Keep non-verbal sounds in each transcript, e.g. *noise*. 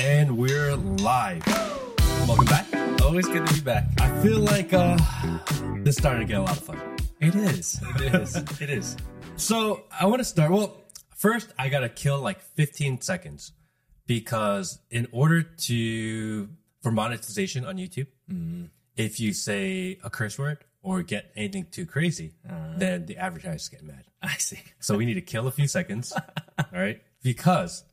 And we're live. Welcome back. Always good to be back. I feel like uh this is starting to get a lot of fun. It is. It is. *laughs* it is. So I want to start. Well, first I gotta kill like 15 seconds because in order to for monetization on YouTube, if you say a curse word or get anything too crazy, then the advertisers get mad. I see. So we need to kill a few seconds, *laughs* all right? Because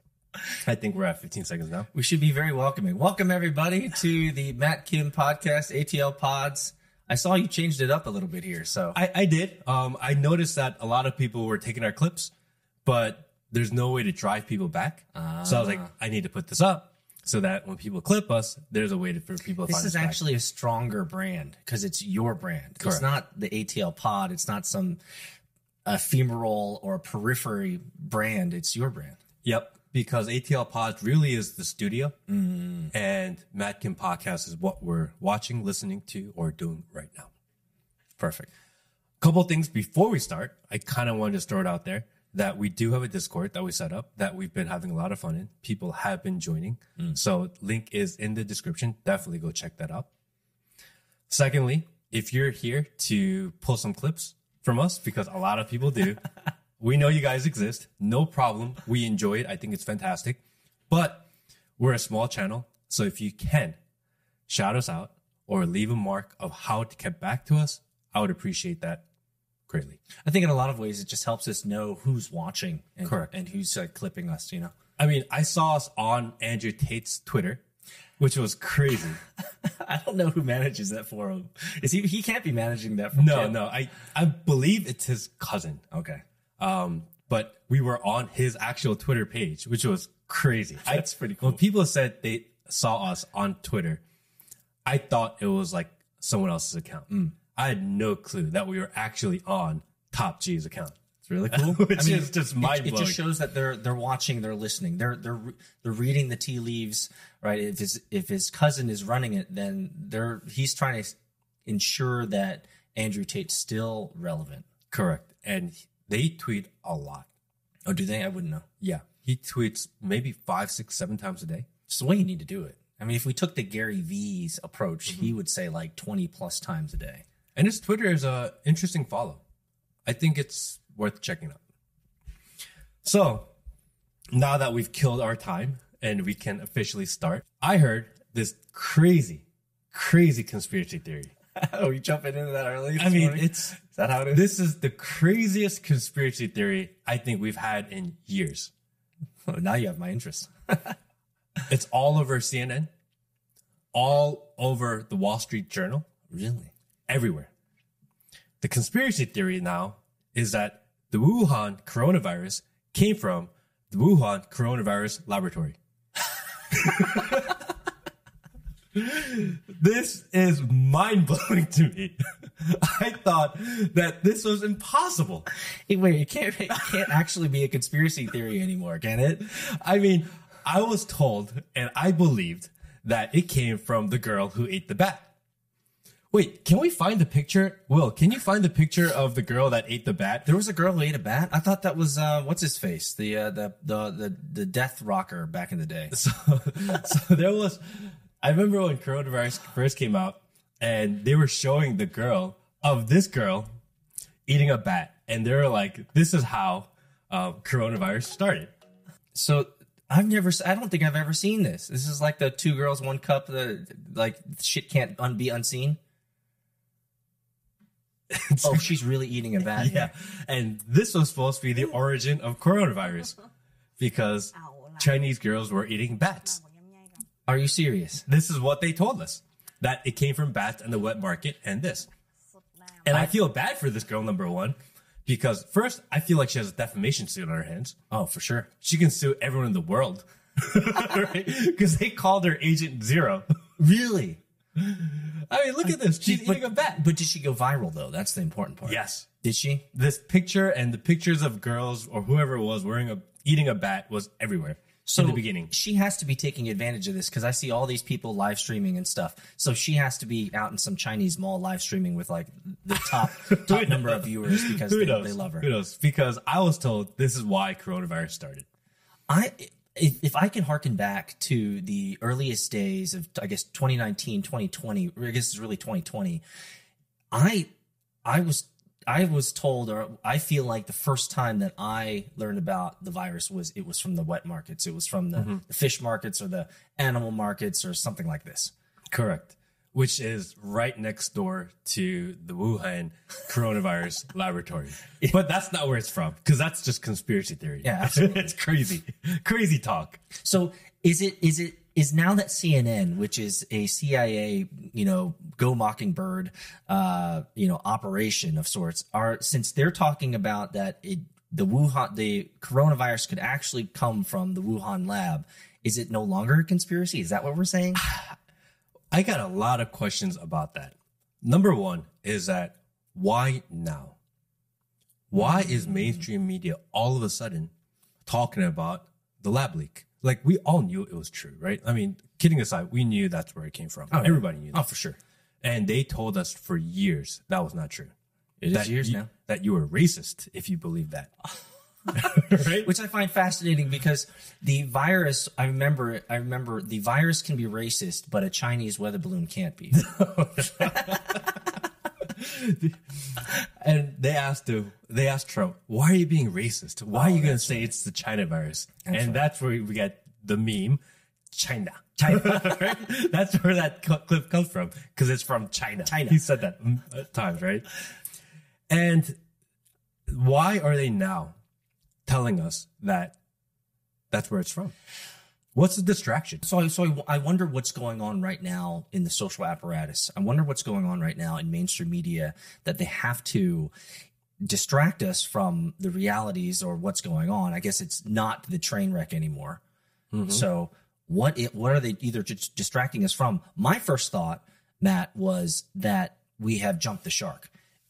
I think we're at 15 seconds now. We should be very welcoming. Welcome everybody to the Matt Kim podcast, ATL Pods. I saw you changed it up a little bit here, so I, I did. Um, I noticed that a lot of people were taking our clips, but there's no way to drive people back. So I was like, I need to put this up so that when people clip us, there's a way to, for people to this find is us back. actually a stronger brand because it's your brand. It's not the ATL Pod. It's not some ephemeral or periphery brand. It's your brand. Yep. Because ATL Pods really is the studio, mm-hmm. and Matt Kim Podcast is what we're watching, listening to, or doing right now. Perfect. couple things before we start. I kind of wanted to throw it out there that we do have a Discord that we set up that we've been having a lot of fun in. People have been joining. Mm. So link is in the description. Definitely go check that out. Secondly, if you're here to pull some clips from us, because a lot of people do, *laughs* we know you guys exist. No problem. We enjoy it. I think it's fantastic. But we're a small channel. So if you can shout us out or leave a mark of how to get back to us, I would appreciate that greatly. I think in a lot of ways it just helps us know who's watching and, Correct. and who's uh, clipping us. You know. I mean, I saw us on Andrew Tate's Twitter, which was crazy. *laughs* I don't know who manages that for him. Is he? He can't be managing that. From no, no, I, I believe it's his cousin. Okay, Um, but we were on his actual Twitter page, which was crazy. That's pretty cool. When people said they saw us on Twitter, I thought it was like someone else's account. Mm. I had no clue that we were actually on Top G's account. it's really cool. *laughs* Which is just it- mind It, blowing. just shows that they're they're watching, they're listening, they're they're they're reading the tea leaves, right? If his if his cousin is running it, then they're he's trying to ensure that Andrew Tate's still relevant. Correct. And they tweet a lot. Oh, do they? I wouldn't know. Yeah. He tweets maybe five, six, seven times a day. It's the way you need to do it. I mean, if we took the Gary Vee's approach, he mm-hmm. would say like twenty plus times a day. And his Twitter is a interesting follow. I think it's worth checking out. So now that we've killed our time and we can officially start, I heard this crazy, crazy conspiracy theory. *laughs* oh, you jumping into that early? I mean, it's is that how it is? this is the craziest conspiracy theory I think we've had in years. *laughs* Oh, now you have my interest. *laughs* It's all over CNN, all over the Wall Street Journal, really? everywhere. The conspiracy theory now is that the Wuhan coronavirus came from the Wuhan coronavirus laboratory. This is mind blowing to me. *laughs* I thought that this was impossible. Wait, it can't it can't actually be a conspiracy theory anymore, can it? I mean, I was told and I believed that it came from the girl who ate the bat. Wait, can we find the picture? Will, can you find the picture of the girl that ate the bat? There was a girl who ate a bat. I thought that was uh, what's his face, the uh, the the the the death rocker back in the day. *laughs* So, so there was, I remember when coronavirus first came out and they were showing the girl of this girl eating a bat. And they were like, this is how uh, coronavirus started. So I've never, I don't think I've ever seen this. This is like the two girls, one cup. The like shit can't un- be unseen. *laughs* oh, she's really eating a bat. Yeah. And this was supposed to be the origin of coronavirus because Chinese girls were eating bats. Are you serious? This is what they told us that it came from bats and the wet market and this. And I feel bad for this girl, number one, because first, I feel like she has a defamation suit on her hands. Oh, for sure. She can sue everyone in the world. *laughs* Because they called her Agent Zero. Really? *laughs* I mean, look at this. She's but, eating a bat. But did she go viral though? That's the important part. Yes. Did she? This picture and the pictures of girls or whoever it was wearing a eating a bat was everywhere. So in the beginning. she has to be taking advantage of this because I see all these people live streaming and stuff. So she has to be out in some Chinese mall live streaming with like the top *laughs* top number of viewers because they, they love her. Who knows? Because I was told this is why coronavirus started. I if, if I can harken back to the earliest days of, I guess, 2019, 2020, I guess it's really 2020, I, I was, I was told, or I feel like the first time that I learned about the virus was it was from the wet markets. It was from the, mm-hmm. the fish markets or the animal markets or something like this. Correct. Which is right next door to the Wuhan coronavirus *laughs* laboratory. But that's not where it's from because that's just conspiracy theory. Yeah, *laughs* absolutely. it's crazy. Crazy talk. So is it is it is now that CNN, which is a CIA, you know, go mockingbird, uh, you know, operation of sorts, are since they're talking about that it the Wuhan the coronavirus could actually come from the Wuhan lab. Is it no longer a conspiracy? Is that what we're saying? *sighs* I got a lot of questions about that. Number one is that why now? Why is mainstream media all of a sudden talking about the lab leak? Like we all knew it was true, right? I mean, kidding aside, we knew that's where it came from. Oh, yeah. Everybody knew oh, that. Oh, for sure. And they told us for years that was not true. It is that years you, now. That you were racist if you believe that. *laughs* right? which I find fascinating because the virus. I remember. I remember the virus can be racist, but a Chinese weather balloon can't be. *laughs* *laughs* *laughs* And they asked the, they asked Trump, why are you being racist? Why are you going to say it's the China virus? and that's where we get the meme, China. China. *laughs* right? That's where that clip comes from because it's from China. China. He said that mm, at times, right? And why are they now telling us that that's where it's from? What's the distraction? So, I, so I, I wonder what's going on right now in the social apparatus. I wonder what's going on right now in mainstream media that they have to distract us from the realities or what's going on. I guess it's not the train wreck anymore. Mm-hmm. So, what it, what are they either just distracting us from? My first thought, Matt, was that we have jumped the shark.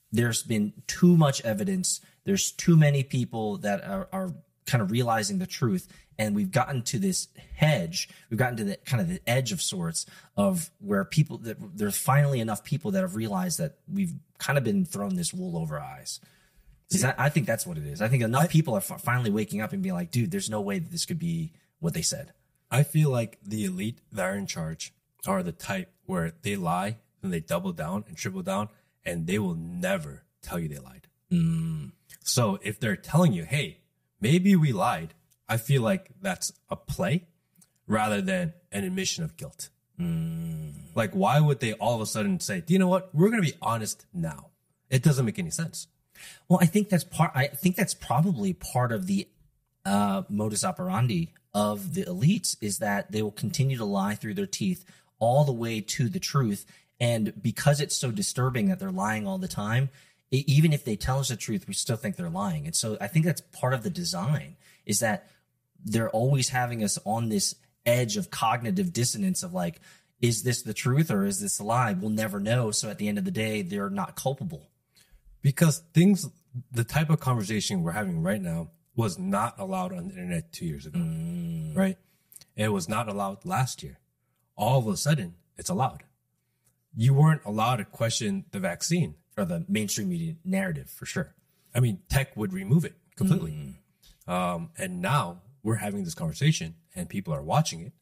There's been too much evidence. There's too many people that are, are kind of realizing the truth and we've gotten to this hedge we've gotten to the kind of the edge of sorts of where people that there's finally enough people that have realized that we've kind of been thrown this wool over our eyes that, I think that's what it is. I think enough people are fi- finally waking up and being like, dude, there's no way that this could be what they said. I feel like the elite that are in charge are the type where they lie and they double down and triple down and they will never tell you they lied. Mm. So if they're telling you, hey, maybe we lied, I feel like that's a play rather than an admission of guilt. Like, why would they all of a sudden say, do you know what? We're going to be honest now. It doesn't make any sense. Well, I think that's part. I think that's probably part of the uh, modus operandi of the elites is that they will continue to lie through their teeth all the way to the truth, and because it's so disturbing that they're lying all the time, e- even if they tell us the truth, we still think they're lying. And so I think that's part of the design is that they're always having us on this edge of cognitive dissonance of like, is this the truth or is this a lie? We'll never know. So at the end of the day, they're not culpable. because things the type of conversation we're having right now was not allowed on the internet two years ago right it was not allowed last year all of a sudden it's allowed you weren't allowed to question the vaccine or the mainstream media narrative for sure. i mean tech would remove it completely um, and now we're having this conversation and people are watching it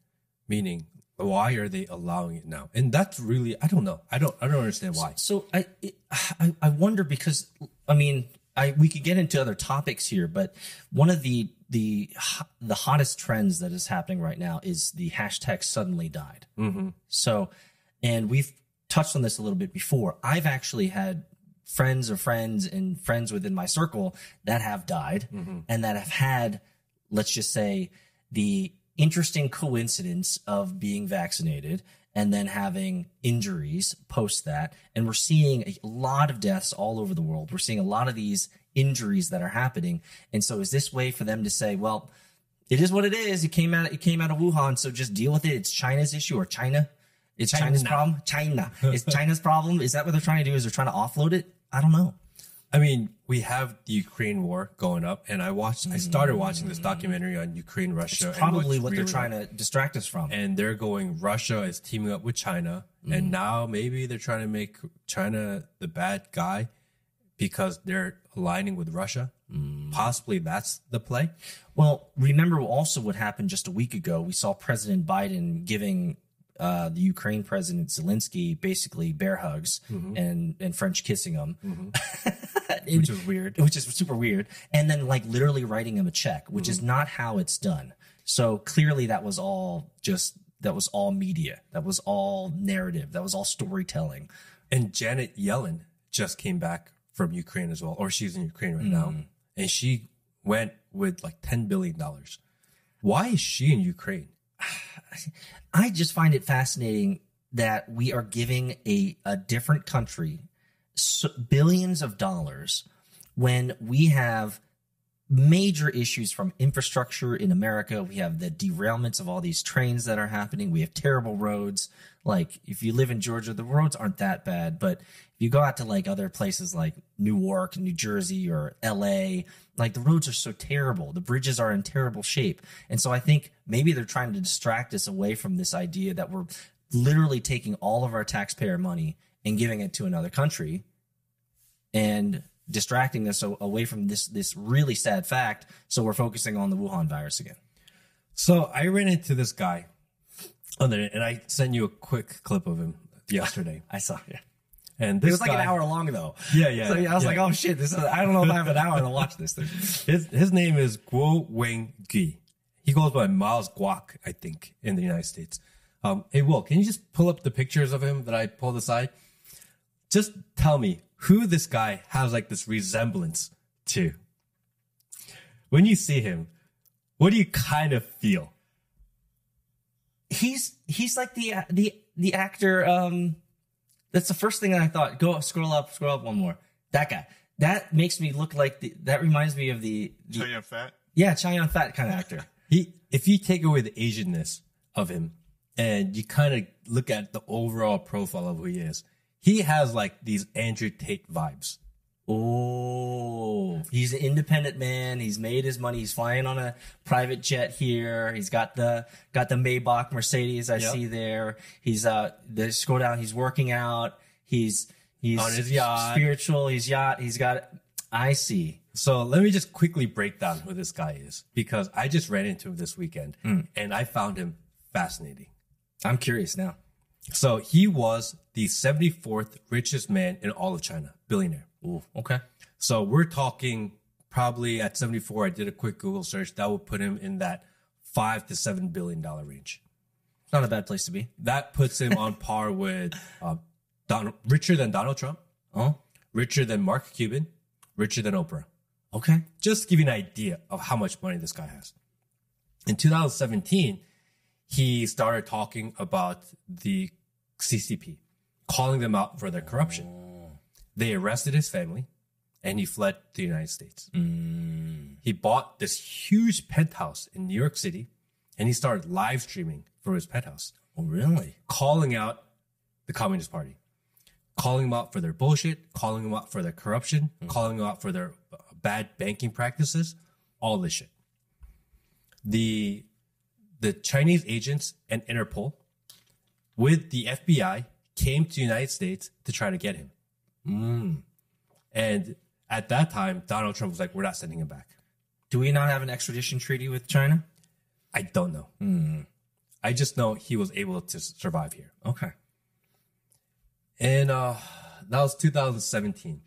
meaning why are they allowing it now and that's really i don't know i don't i don't understand why So I, it, I I wonder because I mean I we could get into other topics here, but one of the the the hottest trends that is happening right now is the hashtag suddenly died. Mm-hmm. So, and we've touched on this a little bit before. I've actually had friends of friends and friends within my circle that have died and that have had, let's just say, the interesting coincidence of being vaccinated and then having injuries post that. And we're seeing a lot of deaths all over the world. We're seeing a lot of these injuries that are happening. And so is this way for them to say, well, it is what it is. It came out it came out of Wuhan, so just deal with it. It's China's issue or China. It's China's problem. China. It's *laughs* China's problem. Is that what they're trying to do? Is they're trying to offload it? I don't know. I mean, we have the Ukraine war going up, and I watched. I started watching this mm. documentary on Ukraine, Russia. and Probably what they're trying to distract us from. And they're going. Russia is teaming up with China, and mm. now maybe they're trying to make China the bad guy because they're aligning with Russia. Mm. possibly that's the play. Well, remember also what happened just a week ago. We saw President Biden giving uh, the Ukraine President Zelensky basically bear hugs mm-hmm. and and French kissing him, mm-hmm. *laughs* Which is weird. *laughs* which is super weird. And then like literally writing him a check, which is mm-hmm. not how it's done. So clearly that was all just that was all media. That was all narrative. That was all storytelling. And Janet Yellen just came back from Ukraine as well, or she's in Ukraine right now, mm. and she went with like ten billion dollars. Why is she in Ukraine? *sighs* I just find it fascinating that we are giving a, a different country billions of dollars when we have major issues from infrastructure in America. We have the derailments of all these trains that are happening. We have terrible roads. Like if you live in Georgia, the roads aren't that bad, but if you go out to like other places like Newark, New Jersey, or LA, like the roads are so terrible. The bridges are in terrible shape. And so I think maybe they're trying to distract us away from this idea that we're literally taking all of our taxpayer money and giving it to another country and distracting us away from this this really sad fact. So we're focusing on the Wuhan virus again. So I ran into this guy on the and I sent you a quick clip of him yesterday. I saw. Yeah. And It this was like guy, an hour long though. Yeah, yeah, So I was yeah. like, oh shit, this is. I don't know if I have an hour to watch this thing. His his name is Guo Wang Gi. He goes by Miles Gwak, I think, in the United States. Um, hey, Will, can you just pull up the pictures of him that I pulled aside? Just tell me who this guy has like this resemblance to. When you see him, what do you kind of feel? He's he's like the the the actor. Um, that's the first thing I thought. Go scroll up, scroll up one more. That guy. That makes me look like the. That reminds me of the. the Tell you fat. yeah, Chow Yun-fat kind of actor. He, if you take away the Asianness of him and you kind of look at the overall profile of who he is, he has like these Andrew Tate vibes. Oh, he's an independent man. He's made his money. He's flying on a private jet here. He's got the got the Maybach Mercedes I Yep. see there. He's uh, the scroll down. He's working out. He's he's On his yacht. spiritual. He's yacht. He's got. I see. So let me just quickly break down who this guy is because I just ran into him this weekend and I found him fascinating. I'm curious now. So he was the 74th richest man in all of China, billionaire. Ooh, okay. So we're talking probably at 74. I did a quick Google search that would put him in that five to seven billion dollar range. It's Not a bad place to be. That puts him on par *laughs* with uh, Donald, richer than Donald Trump, Oh, richer than Mark Cuban, richer than Oprah. okay. Just to give you an idea of how much money this guy has. In 2017, he started talking about the CCP, calling them out for their corruption. They arrested his family and he fled to the United States. He bought this huge penthouse in New York City and he started live streaming from his penthouse, Oh, really? calling out the Communist Party, calling them out for their bullshit, calling them out for their corruption, calling them out for their uh, bad banking practices, all this shit. The the Chinese agents and Interpol with the FBI came to the United States to try to get him. And at that time, Donald Trump was like, we're not sending him back. Do we not have an extradition treaty with China? I don't know. I just know he was able to survive here. Okay. And uh, that was 2017.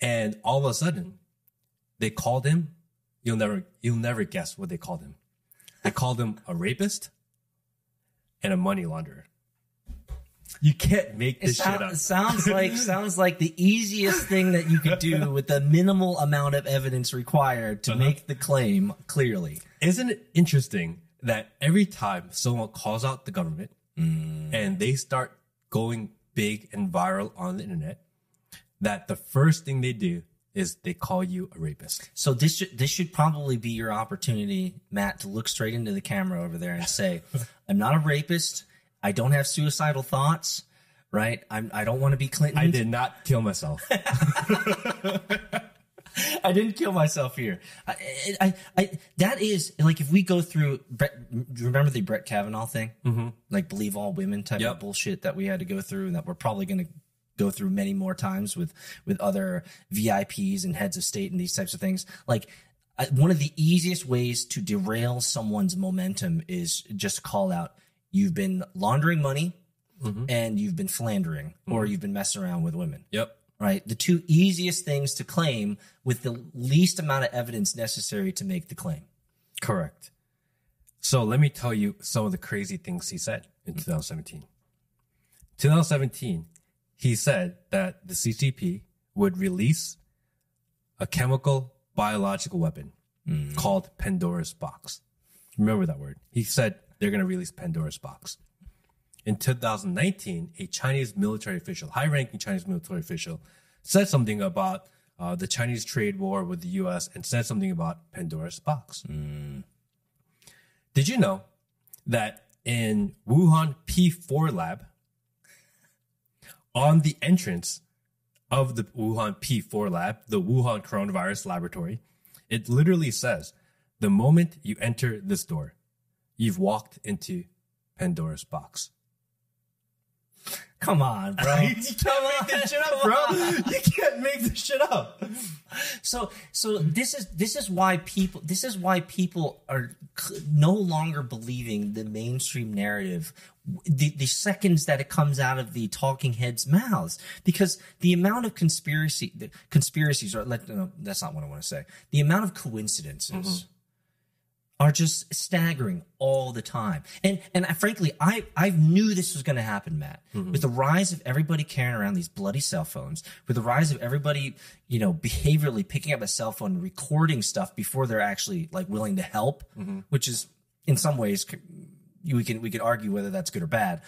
And all of a sudden, they called him. You'll never, you'll never guess what they called him. They called him a rapist and a money launderer. You can't make this shit sound- up. sounds like *laughs* sounds like the easiest thing that you could do with the minimal amount of evidence required to uh-huh. make the claim clearly. Isn't it interesting that every time someone calls out the government mm. and they start going big and viral on the internet, that the first thing they do is they call you a rapist. So this should, this should probably be your opportunity, Matt, to look straight into the camera over there and say, *laughs* "I'm not a rapist. I don't have suicidal thoughts. Right? I'm, I don't want to be Clinton. I did not kill myself. *laughs* *laughs* I didn't kill myself here. I, I, I, that is like if we go through. Brett, remember the Brett Kavanaugh thing? Mm-hmm. Like believe all women type Yep. of bullshit that we had to go through, and that we're probably going to go through many more times with with other VIPs and heads of state and these types of things. Like I- one of the easiest ways to derail someone's momentum is just call out you've been laundering money mm-hmm. and you've been philandering or mm-hmm. you've been messing around with women Yep. right? The two easiest things to claim with the least amount of evidence necessary to make the claim. Correct. So let me tell you some of the crazy things he said in mm-hmm. 2017. 2017, he said that the CCP would release a chemical biological weapon mm. called Pandora's box. Remember that word. He said they're going to release Pandora's box. In 2019, a Chinese military official, high ranking Chinese military official, said something about uh, the Chinese trade war with the US and said something about Pandora's box. Did you know that in Wuhan P4 lab, on the entrance of the Wuhan P4 lab, the Wuhan coronavirus laboratory, it literally says, the moment you enter this door, you've walked into Pandora's box. Come on, bro. *laughs* you can't make this shit up, bro. You can't make this shit up. so, so this is this is why people this is why people are no longer believing the mainstream narrative. The, the seconds that it comes out of the talking heads' mouths, because the amount of conspiracy, the conspiracies, or let, no, that's not what I want to say. The amount of coincidences mm-hmm. Are just staggering all the time. And and I, frankly, I I knew this was going to happen, Matt. Mm-hmm. With the rise of everybody carrying around these bloody cell phones, with the rise of everybody, you know, *laughs* behaviorally picking up a cell phone, and recording stuff before they're actually like willing to help, mm-hmm. which is in some ways we can we could argue whether that's good or bad.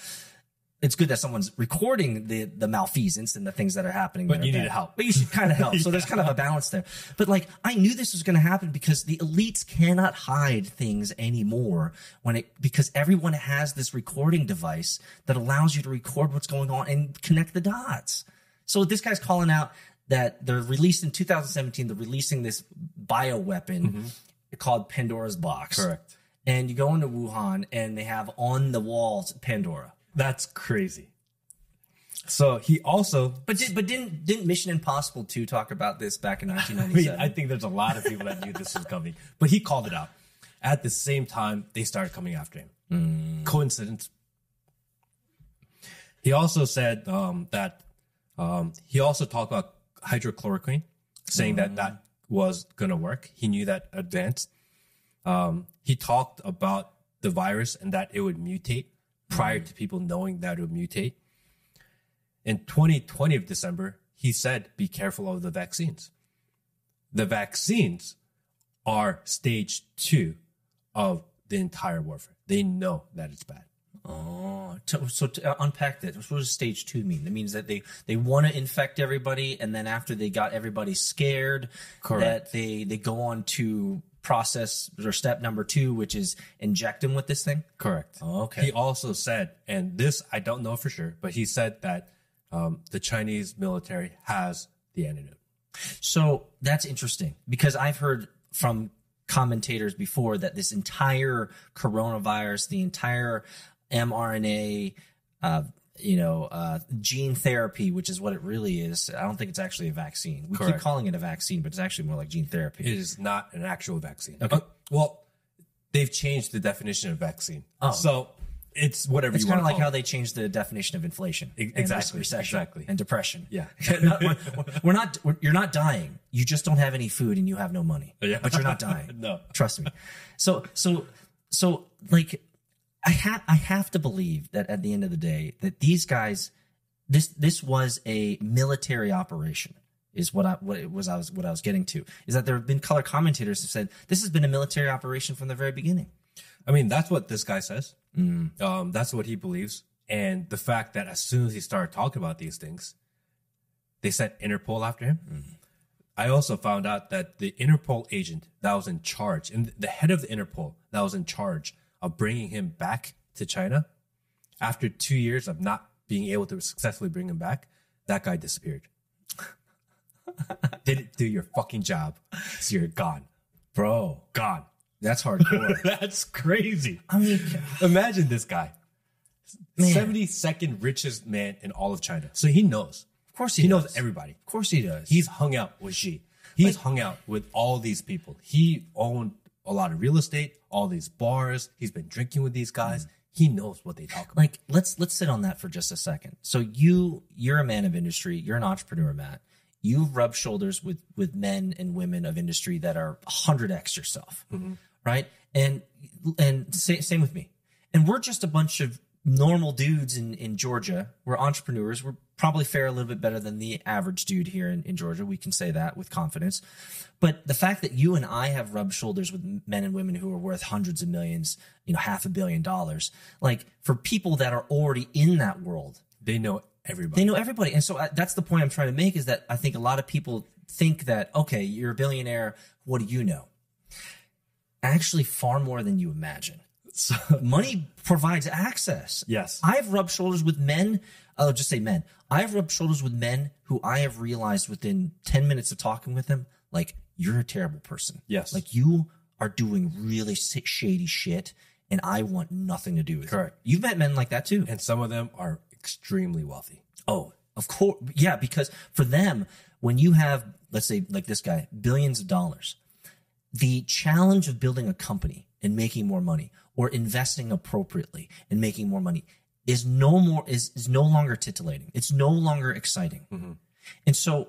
It's good that someone's recording the the malfeasance and the things that are happening. But you need help. But you should kind of help. *laughs* So there's kind of a balance there. But like, I knew this was going to happen because the elites cannot hide things anymore when it, because everyone has this recording device that allows you to record what's going on and connect the dots. So this guy's calling out that they're released in 2017, they're releasing this bioweapon mm-hmm. called Pandora's box. Correct. And you go into Wuhan and they have on the walls Pandora. That's crazy. So he also But did, but didn't didn't Mission Impossible 2 talk about this back in *laughs* I mean, 1997? I think there's a lot of people that knew this was coming, but he called it out. At the same time, they started coming after him. Coincidence? He also said um, that um, he also talked about hydrochloroquine, saying that that was going to work. He knew that advance. Um, he talked about the virus and that it would mutate prior to people knowing that it would mutate. In 2020 of December, he said, "Be careful of the vaccines." the vaccines are stage two of the entire warfare. They know that it's bad. Oh, to, so to uh, unpack that. What does stage two mean? That means that they they want to infect everybody, and then after they got everybody scared, Correct. that they they go on to process or step number two, which is inject them with this thing. Correct. Okay. He also said, and this I don't know for sure, but he said that um, the Chinese military has the antidote. So that's interesting because I've heard from commentators before that this entire coronavirus, the entire mRNA, uh, you know, uh, gene therapy, which is what it really is. I don't think it's actually a vaccine. We keep calling it a vaccine, but it's actually more like gene therapy. It is not an actual vaccine. Okay. Uh, well, they've changed the definition of vaccine. Oh. So it's whatever It's you kind of like how they changed the definition of inflation, E- and exactly, recession, exactly. and depression. Yeah. *laughs* We're, we're not. We're, you're not dying. You just don't have any food and you have no money. Yeah. But you're not dying. *laughs* No. trust me. So, so, so, like, I have, I have to believe that at the end of the day, that these guys, this, this was a military operation. Is what I what it was I was what I was getting to is that there have been color commentators who said this has been a military operation from the very beginning. I mean, that's what this guy says. Um, that's what he believes. And the fact that as soon as he started talking about these things, they sent Interpol after him. I also found out that the Interpol agent that was in charge, and the head of the Interpol that was in charge of bringing him back to China, after two years of not being able to successfully bring him back, that guy disappeared. Didn't do your fucking job, so you're gone. Bro, Gone. that's hardcore. *laughs* That's crazy. I mean, Imagine this guy. Man. 72nd richest man in all of China. So he knows. Of course he, He does. knows everybody. Of course he does. He's hung out with Xi. He's hung out with all these people. He owned a lot of real estate, all these bars. He's been drinking with these guys. Mm. He knows what they talk about. like let's let's sit on that for just a second. So you you're a man of industry, you're an entrepreneur, Matt. You've rubbed shoulders with with men and women of industry that are 100x yourself, mm-hmm. right? And and sa- same with me. And we're just a bunch of normal dudes in in Georgia. We're entrepreneurs. We're probably fare a little bit better than the average dude here in, in Georgia. We can say that with confidence. But the fact that you and I have rubbed shoulders with men and women who are worth hundreds of millions, you know, half a billion dollars, like for people that are already in that world, They know everybody. they know everybody. And so I, that's the point I'm trying to make is that I think a lot of people think that, okay, you're a billionaire. What do you know? Actually, far more than you imagine. So, *laughs* Money provides access. yes. I've rubbed shoulders with men. I'll just say men. I've rubbed shoulders with men who I have realized within 10 minutes of talking with them, like, you're a terrible person. Yes. Like, you are doing really shady shit, and I want nothing to do with Correct. it. You've met men like that too. and some of them are extremely wealthy. Oh, of course. Yeah, because for them, when you have, let's say, like this guy, billions of dollars, the challenge of building a company and making more money or investing appropriately and making more money is no more is, is no longer titillating. It's no longer exciting. Mm-hmm. And so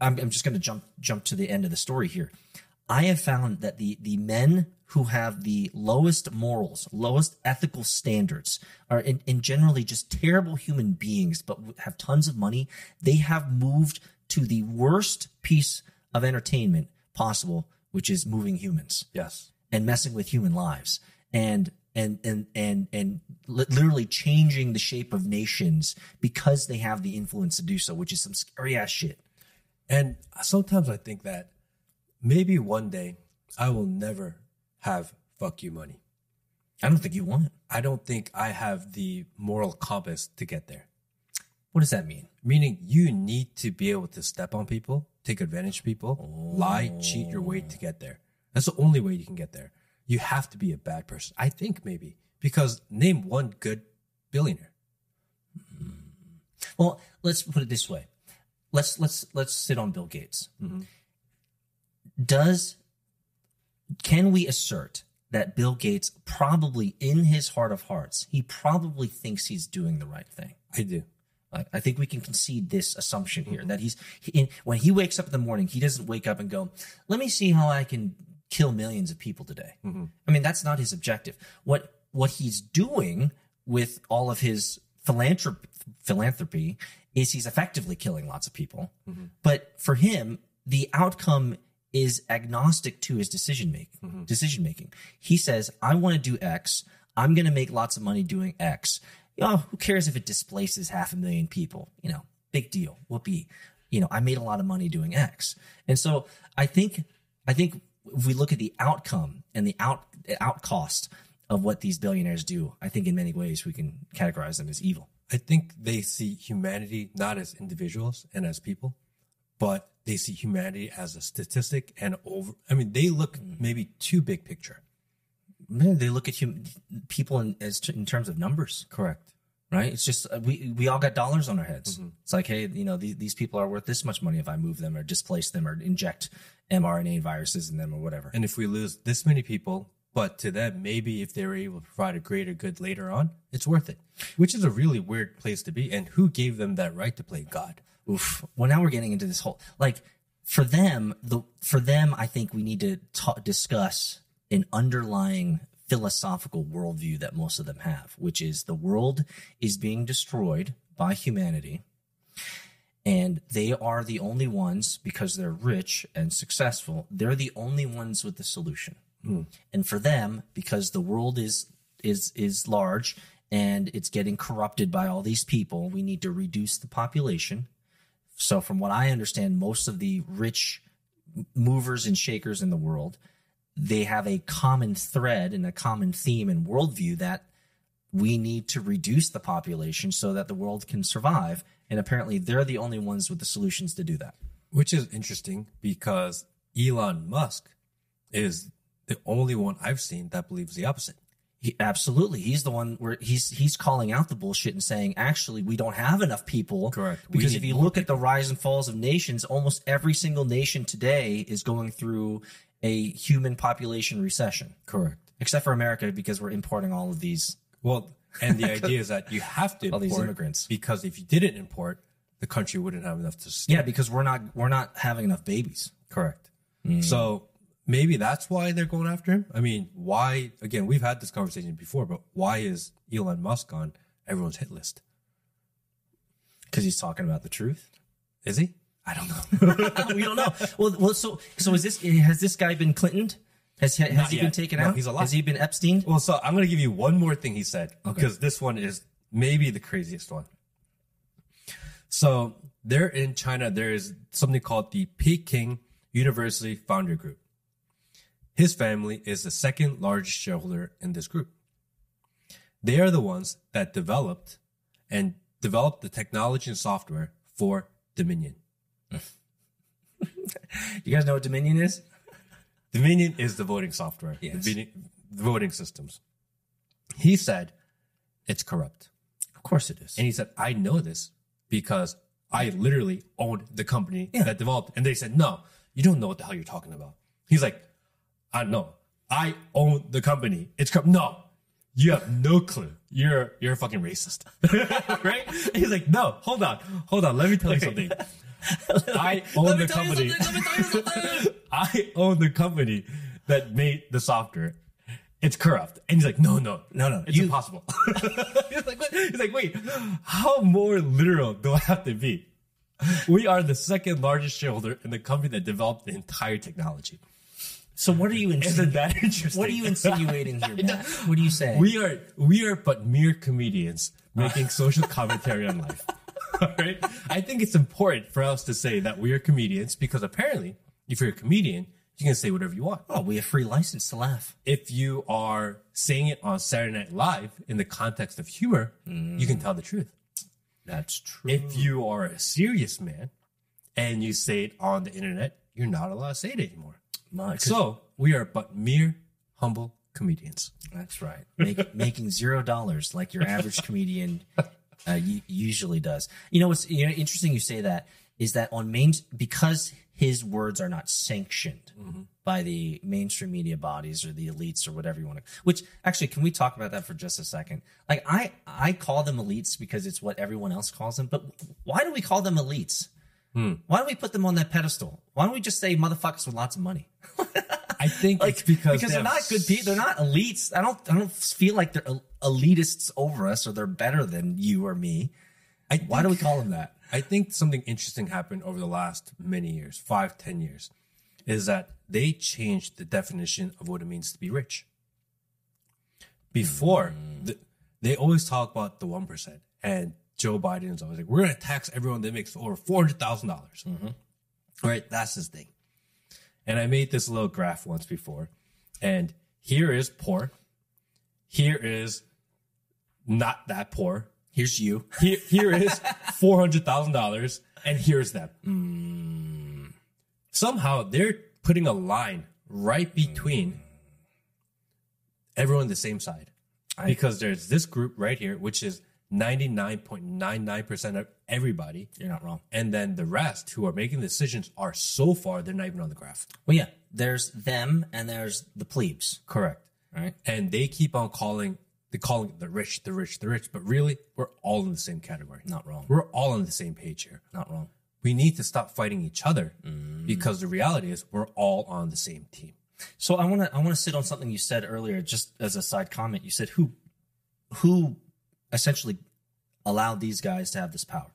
I'm, I'm just going to jump jump to the end of the story here. I have found that the the men who have the lowest morals, lowest ethical standards, are in, in generally just terrible human beings, but have tons of money. They have moved to the worst piece of entertainment possible, which is moving humans Yes. and messing with human lives and and and and and literally changing the shape of nations because they have the influence to do so, which is some scary ass shit. And sometimes I think that maybe one day I will never have fuck you money. I don't think you want it. I don't think I have the moral compass to get there. What does that mean? Meaning you need to be able to step on people, take advantage of people, lie, cheat your way to get there. That's the only way you can get there. You have to be a bad person. I think maybe because name one good billionaire. Hmm. Well, let's put it this way. Let's let's let's sit on Bill Gates. Mm-hmm. Does can we assert that Bill Gates probably in his heart of hearts, he probably thinks he's doing the right thing? I do. I, think we can concede this assumption here mm-hmm. that he's he, in, when he wakes up in the morning, he doesn't wake up and go, "Let me see how I can kill millions of people today." Mm-hmm. I mean, that's not his objective. What what he's doing with all of his philanthropy philanthropy is he's effectively killing lots of people. Mm-hmm. But for him, the outcome is agnostic to his decision making. Mm-hmm. Decision making. He says, "I want to do X. I'm going to make lots of money doing X." Know, who cares if it displaces half a million people? You know, big deal. Whoopee. You know, I made a lot of money doing X. And so I think, I think if we look at the outcome and the out, out cost of what these billionaires do, I think in many ways we can categorize them as evil. I think they see humanity not as individuals and as people, but they see humanity as a statistic and over. I mean, they look mm-hmm. maybe too big picture. They look at hum- people in, as t- in terms of numbers. Correct. Right? It's just uh, we we all got dollars on our heads. Mm-hmm. It's like, hey, you know, these, these people are worth this much money if I move them or displace them or inject mRNA viruses in them or whatever. And if we lose this many people, but to them, maybe if they were able to provide a greater good later on, it's worth it. Which is a really weird place to be. And who gave them that right to play God? Oof. Well, now we're getting into this whole like for them the for them. I think we need to ta- discuss an underlying philosophical worldview that most of them have, which is the world is being destroyed by humanity. And they are the only ones because they're rich and successful. They're the only ones with the solution. Hmm. And for them, because the world is is is large and it's getting corrupted by all these people, we need to reduce the population. So, from what I understand, most of the rich movers and shakers in the world, they have a common thread and a common theme and worldview that we need to reduce the population so that the world can survive. And apparently, they're the only ones with the solutions to do that. Which is interesting because Elon Musk is the only one I've seen that believes the opposite. He, absolutely, he's the one where he's he's calling out the bullshit and saying, actually, we don't have enough people. Correct. Because if you look at the rise and falls of nations, almost every single nation today is going through a human population recession, Correct. except for America because we're importing all of these. Well, and the *laughs* idea is that you have to All import these immigrants. because if you didn't import, the country wouldn't have enough to sustain. Yeah, because we're not we're not having enough babies. Correct. Mm. So maybe that's why they're going after him. I mean, why? Again, we've had this conversation before, but why is Elon Musk on everyone's hit list? Because he's talking about the truth. Is he? I don't know. *laughs* we don't know. Well, well, so so is this has this guy been Clintoned? Has has Not he yet. been taken No, out? he's alive. Has he been Epstein? well, so I'm going to give you one more thing he said because this one is maybe the craziest one. So there in China, there is something called the Peking University Founder Group. His family is the second largest shareholder in this group. They are the ones that developed and developed the technology and software for Dominion. You guys know what Dominion is? Dominion is the voting software, Yes. the, voting- systems. He said it's corrupt. Of course it is. And he said, I know this because I literally owned the company that developed. And they said, No, you don't know what the hell you're talking about. He's like, I know. I own the company. It's corrupt. No, you have no clue. You're you're a fucking racist. *laughs* right? He's like, No, hold on. Hold on. Let me tell you something. *laughs* I own the company. *laughs* I own the company that made the software. It's corrupt. And he's like, no, no, No, no, it's you- impossible. *laughs* he's, like, what? he's like, wait, how more literal do I have to be? We are the second largest shareholder in the company that developed the entire technology. So what are you Isn't insinuating? that interesting? What are you insinuating here, *laughs* Matt? What are you saying? We are we are but mere comedians making social commentary on life. All *laughs* right. I think it's important for us to say that we are comedians because apparently, if you're a comedian, you can say whatever you want. oh, we have free license to laugh. If you are saying it on Saturday Night Live in the context of humor, mm. you can tell the truth. That's true. If you are a serious man and you say it on the internet, you're not allowed to say it anymore. So we are but mere humble comedians. That's right. Make, *laughs* making zero dollars like your average comedian uh, usually does. You know what's you know, interesting? You say that is that on main because his words are not sanctioned by the mainstream media bodies or the elites or whatever you want to. Which actually, can we talk about that for just a second? Like I I call them elites because it's what everyone else calls them. But why do we call them elites? Why don't we put them on that pedestal? Why don't we just say motherfuckers with lots of money? *laughs* I think like it's because, because they they're not good people. They're not elites. I don't. I don't feel like they're el- elitists over us or they're better than you or me. I Why do we call them that? I think something interesting happened over the last many years, five, ten years, is that they changed the definition of what it means to be rich. Before, mm. the, they always talk about the 1%, and Joe Biden is always like, we're going to tax everyone that makes over $400,000. dollars mm-hmm. Right? That's his thing. And I made this little graph once before, and here is poor. Here is not that poor. Here's you. *laughs* Here, here is four hundred thousand dollars, and here's them. Hmm. Somehow they're putting a line right between everyone on the same side, because there's this group right here, which is ninety nine point nine nine percent of everybody, You're not wrong. and then the rest who are making decisions are so far they're not even on the graph. Well, yeah. There's them and there's the plebes. Correct. Right. And they keep on calling they calling it the rich, the rich, the rich, but really we're all in the same category. Not wrong. We're all on the same page here. Not wrong. we need to stop fighting each other mm. because the reality is we're all on the same team. So I want to I want to sit on something you said earlier, just as a side comment. You said who who essentially allowed these guys to have this power,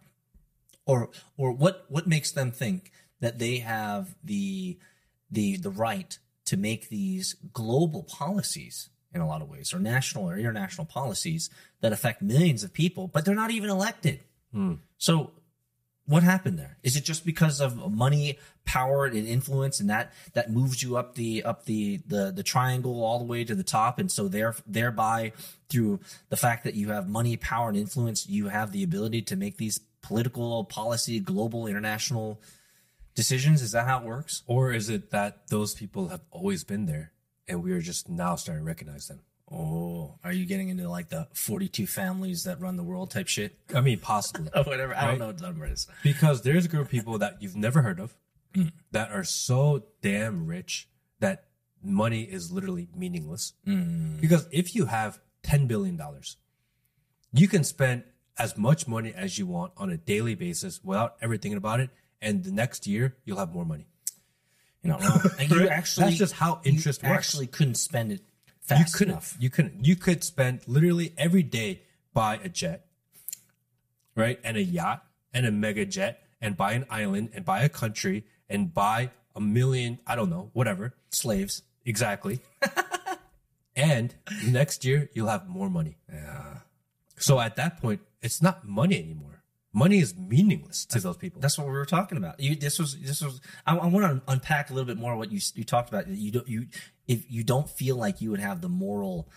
or or what what makes them think that they have the the the right to make these global policies in a lot of ways, or national or international policies that affect millions of people, but they're not even elected. Hmm. So what happened there? Is it just because of money, power, and influence, and that that moves you up the up the the the triangle all the way to the top, and so there thereby through the fact that you have money, power, and influence, you have the ability to make these political, policy, global, international decisions. Is that how it works? Or is it that those people have always been there and we are just now starting to recognize them? Oh, are you getting into like the 42 families that run the world type shit? I mean, possibly. Or *laughs* whatever. I Right. don't know what the number is. because there's a group of people that you've never heard of hmm. that are so damn rich that money is literally meaningless. Hmm. Because if you have $10 billion, you can spend as much money as you want on a daily basis without ever thinking about it. And the next year, you'll have more money. You know, *laughs* and you actually That's just how interest works. Actually, couldn't spend it You couldn't. enough. You couldn't. You could spend literally every day buy a jet, right, and a yacht and a mega jet, and buy an island and buy a country and buy a million. I don't know, whatever. Slaves. Exactly. *laughs* and next year you'll have more money. Yeah. So at that point, it's not money anymore. Money is meaningless to those people. That's what we were talking about. You, this was this was. I, I want to unpack a little bit more what you you talked about. You don't you if you don't feel like you would have the moral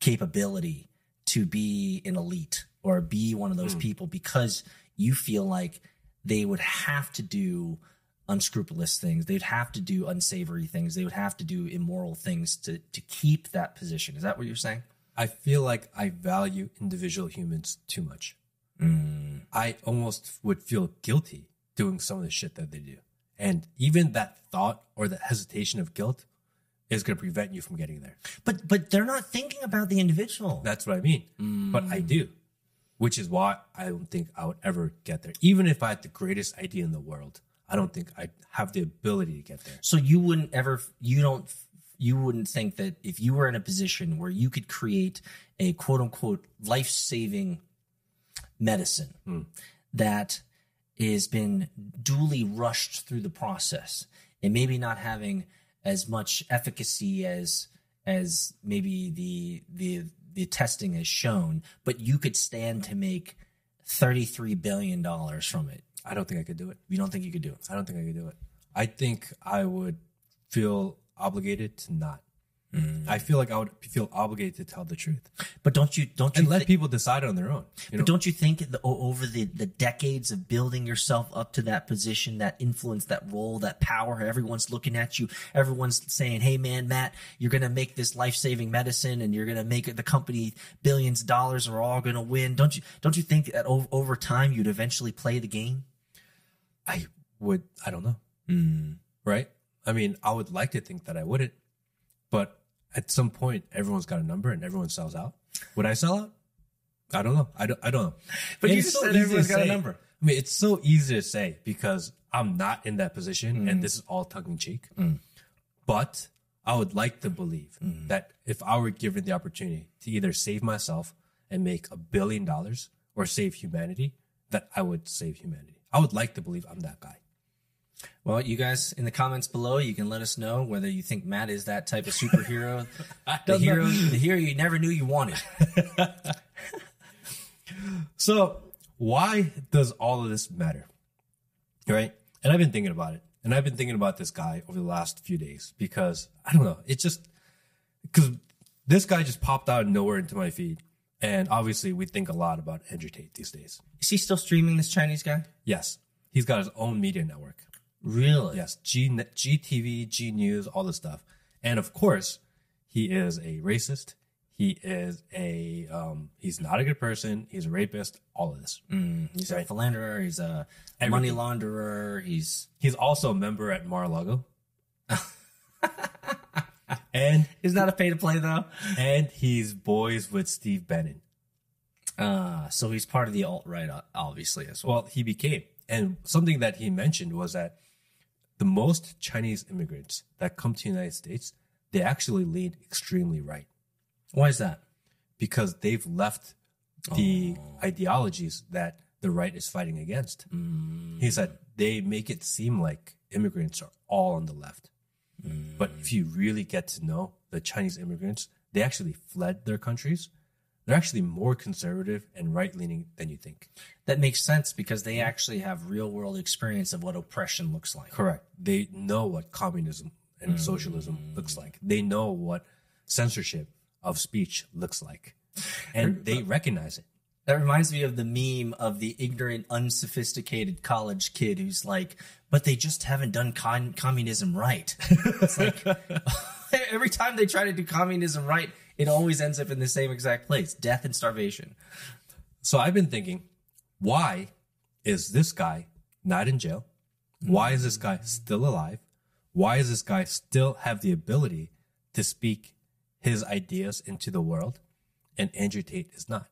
capability to be an elite or be one of those hmm. people because you feel like they would have to do unscrupulous things. They'd have to do unsavory things. They would have to do immoral things to to keep that position. Is that what you're saying? I feel like I value individual humans too much. Mm. I almost would feel guilty doing some of the shit that they do. And even that thought or that hesitation of guilt is going to prevent you from getting there. But but they're not thinking about the individual. That's what I mean. Mm. But I do, which is why I don't think I would ever get there. Even if I had the greatest idea in the world, I don't think I have the ability to get there. So you wouldn't ever, you don't, you wouldn't think that if you were in a position where you could create a quote unquote life saving medicine hmm. that has been duly rushed through the process and maybe not having as much efficacy as as maybe the the the testing has shown, but you could stand to make thirty three billion dollars from it. I don't think I could do it. You don't think you could do it? I don't think I could do it. I think I would feel obligated to not. Mm. I feel like I would feel obligated to tell the truth But don't you don't you and let thi- people decide on their own. You know, But don't you think the, over the, the decades of building yourself up to that position, that influence, that role, that power, everyone's looking at you, everyone's saying, "Hey, man, Matt, you're going to make this life saving medicine, and you're going to make the company billions of dollars, we're all going to win." Don't you don't you think that over, over time you'd eventually play the game? I would. I don't know. Mm. Right? I mean, I would like to think that I wouldn't, but at some point, everyone's got a number and everyone sells out. Would I sell out? I don't know. I don't. I don't know. But you just said everyone's got a number. I mean, it's so easy to say because I'm not in that position, Mm. and this is all tongue in cheek. But I would like to believe Mm. that if I were given the opportunity to either save myself and make a billion dollars or save humanity, that I would save humanity. I would like to believe I'm that guy. Well, you guys in the comments below, you can let us know whether you think Matt is that type of superhero, *laughs* the know. hero, the hero you never knew you wanted. *laughs* So why does all of this matter? Right? And I've been thinking about it. And I've been thinking about this guy over the last few days because I don't know. It just because this guy just popped out of nowhere into my feed. And obviously we think a lot about Andrew Tate these days. Is he still streaming this Chinese guy? Yes. He's got his own media network. Really? Yes. G GTV, G News, all this stuff. And of course, he is a racist. He is a um he's not a good person. He's a rapist, all of this. He's a philanderer. He's a Everything. money launderer. He's He's also a member at Mar-a-Lago. *laughs* and he's not a pay to play though. and he's boys with Steve Bannon. Uh, so he's part of the alt right, obviously as well. Well, he became. And something that he mentioned was that the most Chinese immigrants that come to the United States, they actually lean extremely right Why is that? because they've left the oh. ideologies that the right is fighting against. He mm. said they make it seem like immigrants are all on the left. But if mm. you really get to know the Chinese immigrants, they actually fled their countries. They're actually more conservative and right leaning than you think. That makes sense because they actually have real world experience of what oppression looks like. Correct. They know what communism and mm. socialism looks like. They know what censorship of speech looks like. And they recognize it. That reminds me of the meme of the ignorant, unsophisticated college kid who's like, but they just haven't done con- communism right. It's like *laughs* every time they try to do communism right, it always ends up in the same exact place: death and starvation. So I've been thinking, why is this guy not in jail? Why is this guy still alive? Why does this guy still have the ability to speak his ideas into the world? And Andrew Tate is not.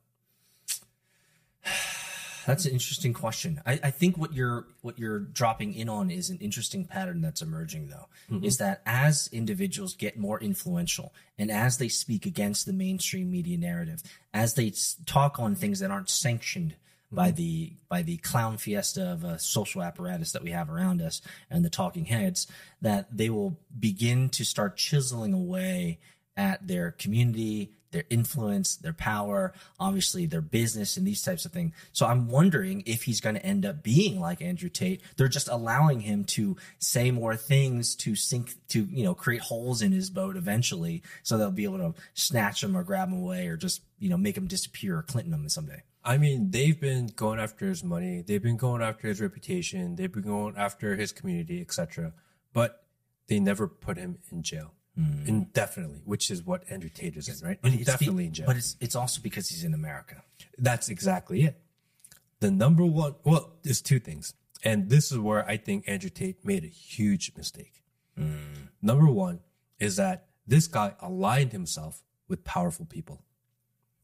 That's an interesting question. I, I think what you're what you're dropping in on is an interesting pattern that's emerging, though, mm-hmm. is that as individuals get more influential and as they speak against the mainstream media narrative, as they talk on things that aren't sanctioned by mm-hmm. the by the clown fiesta of a social apparatus that we have around us and the talking heads, that they will begin to start chiseling away at their community, their influence, their power, obviously their business and these types of things. So I'm wondering if he's going to end up being like Andrew Tate. They're just allowing him to say more things to sink to, you know, create holes in his boat eventually. So they'll be able to snatch him or grab him away or just, you know, make him disappear or Clinton him someday. I mean, they've been going after his money. They've been going after his reputation. They've been going after his community, etc. But they never put him in jail Mm. indefinitely, which is what Andrew Tate is in, right? Be- Indefinitely in jail. But it's it's also because he's in America. That's exactly it. The number one, well, there's two things. And this is where I think Andrew Tate made a huge mistake. Mm. Number one is that this guy aligned himself with powerful people.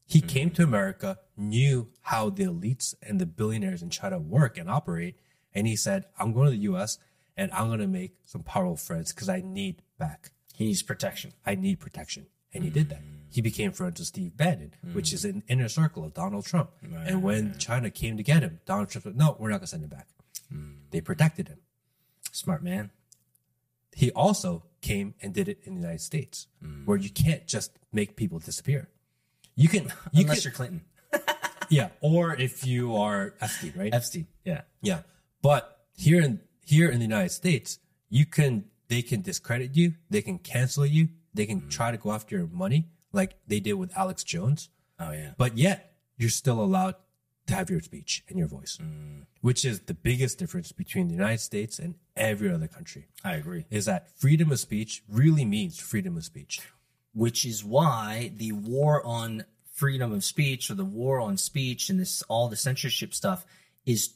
He mm. came to America, knew how the elites and the billionaires in China work and operate, and he said, I'm going to the US and I'm going to make some powerful friends because I need back. He needs protection. I need protection. And he did that. He became friends with Steve Bannon, which is an inner circle of Donald Trump. And when China came to get him, Donald Trump said, no, we're not going to send him back. Hmm. They protected him. Smart man. He also came and did it in the United States, hmm. where you can't just make people disappear. You can, you Unless can, you're Clinton. *laughs* yeah, or if you are Epstein, right? Epstein. Yeah. Yeah. But here in here in the United States, you can they can discredit you, they can cancel you, they can hmm. try to go after your money like they did with Alex Jones, Oh yeah. but yet you're still allowed to have your speech and your voice. Hmm. Which is the biggest difference between the United States and every other country. I agree. Is that freedom of speech really means freedom of speech. Which is why the war on freedom of speech or the war on speech and this all the censorship stuff is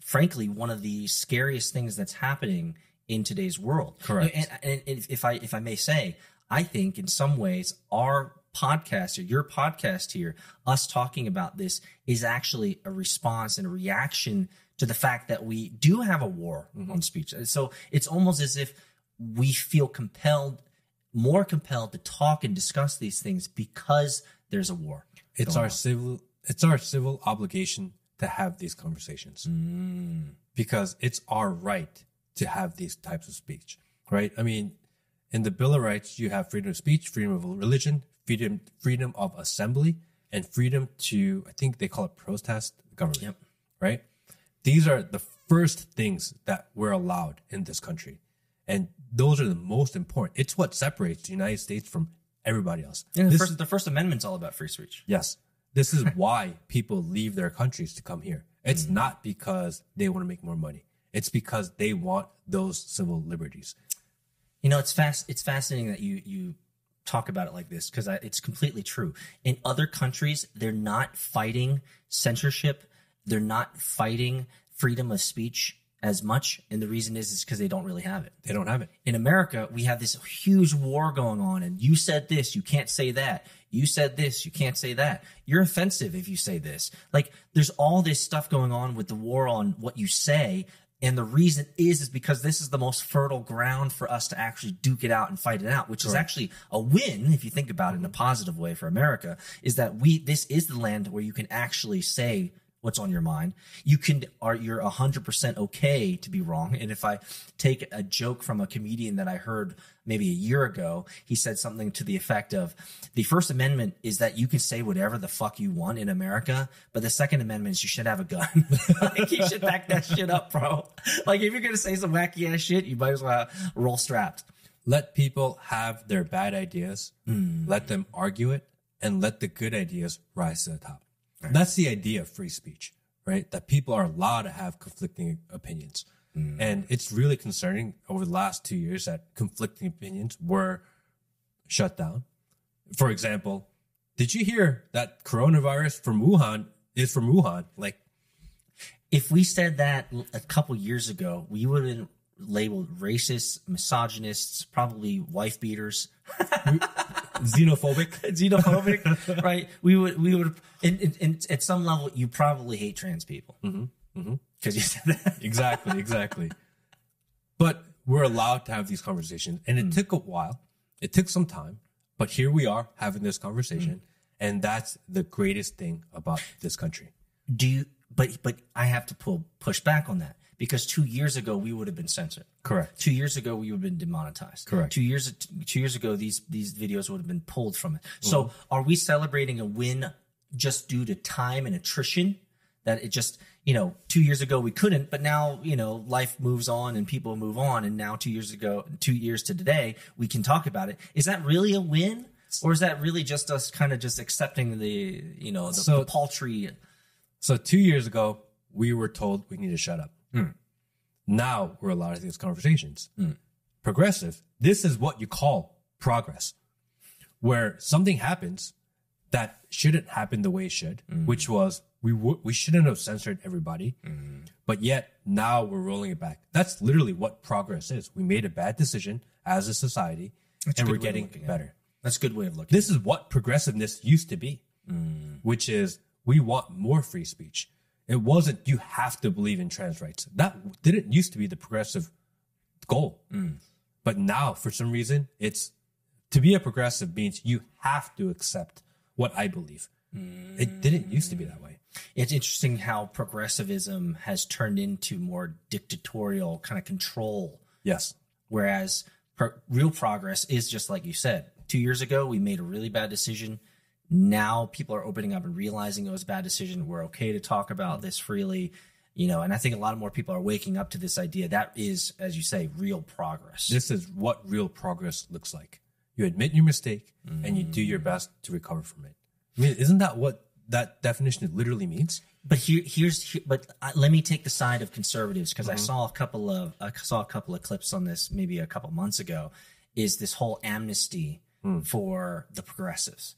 frankly one of the scariest things that's happening in today's world. Correct. And, and, and if I if I may say, I think in some ways our podcast or your podcast here, us talking about this is actually a response and a reaction to the fact that we do have a war mm-hmm. on speech. So it's almost as if we feel compelled, more compelled to talk and discuss these things because there's a war. It's our civil it's our civil obligation to have these conversations. Mm. Because it's our right to have these types of speech, right? I mean, in the Bill of Rights, you have freedom of speech, freedom of religion, freedom freedom of assembly, and freedom to I think they call it protest government. Yep. Right? These are the first things that we're allowed in this country. And those are the most important. It's what separates the United States from everybody else. And the first, the First Amendment's all about free speech. Yes. This is why people leave their countries to come here. It's Mm. not because they want to make more money. It's because they want those civil liberties. You know, it's fast. It's fascinating that you you talk about it like this because it's completely true. In other countries, they're not fighting censorship. They're not fighting freedom of speech as much, and the reason is is because they don't really have it. They don't have it. In America, we have this huge war going on, and you said this, you can't say that. You said this, you can't say that. You're offensive if you say this. Like, there's all this stuff going on with the war on what you say. And the reason is, is because this is the most fertile ground for us to actually duke it out and fight it out, which is actually a win if you think about it in a mm-hmm. positive way for America. Is that we this is the land where you can actually say what's on your mind. You can are you're hundred percent okay to be wrong. And if I take a joke from a comedian that I heard maybe a year ago, he said something to the effect of the First Amendment is that you can say whatever the fuck you want in America, but the Second Amendment is you should have a gun. *laughs* like you should back that shit up, bro. Like if you're gonna say some wacky ass shit, you might as well roll strapped. Let people have their bad ideas, Hmm. let them argue it, and let the good ideas rise to the top. That's the idea of free speech, right? That people are allowed to have conflicting opinions. Hmm. And it's really concerning over the last two years that conflicting opinions were shut down. For example, did you hear that coronavirus from Wuhan is from Wuhan? Like, If we said that a couple years ago, we would have been labeled racist, misogynists, probably wife beaters, *laughs* xenophobic. *laughs* xenophobic, *laughs* right? We would, we would, and, and, and at some level, you probably hate trans people Mm-hmm. mm-hmm. because you said that. *laughs* exactly, exactly. But we're allowed to have these conversations, and it mm. took a while. It took some time, but here we are having this conversation, mm. and that's the greatest thing about this country. Do you? But but I have to pull push back on that because two years ago we would have been censored. Correct. Two years ago, we would have been demonetized. Correct. Two years two years ago, these these videos would have been pulled from it. So, mm-hmm. are we celebrating a win just due to time and attrition? That it just you know two years ago we couldn't, but now you know life moves on and people move on, and now two years ago, two years to today, we can talk about it. Is that really a win? Or is that really just us kind of just accepting the you know the, So- the paltry? So two years ago, we were told we need to shut up. Hmm. Now we're allowed to have these conversations. Hmm. Progressive. This is what you call progress, where something happens that shouldn't happen the way it should, hmm. which was we w- we shouldn't have censored everybody, but yet now we're rolling it back. That's literally what progress is. We made a bad decision as a society, a and we're way of getting better. That's a good way of looking. This is what progressiveness used to be, which is we want more free speech. It wasn't you have to believe in trans rights. That didn't used to be the progressive goal. Mm. But now, for some reason, it's to be a progressive means you have to accept what I believe. It didn't used to be that way. It's interesting how progressivism has turned into more dictatorial kind of control, Yes. whereas pro- real progress is just like you said. Two years ago, we made a really bad decision. Now people are opening up and realizing it was a bad decision. We're okay to talk about this freely, you know. And I think a lot of more people are waking up to this idea. That is, as you say, real progress. This is what real progress looks like. You admit your mistake and you do your best to recover from it. I mean, isn't that what that definition literally means? but here, here's here, but uh, let me take the side of conservatives because I saw a couple of I saw a couple of clips on this maybe a couple months ago. Is this whole amnesty for the progressives?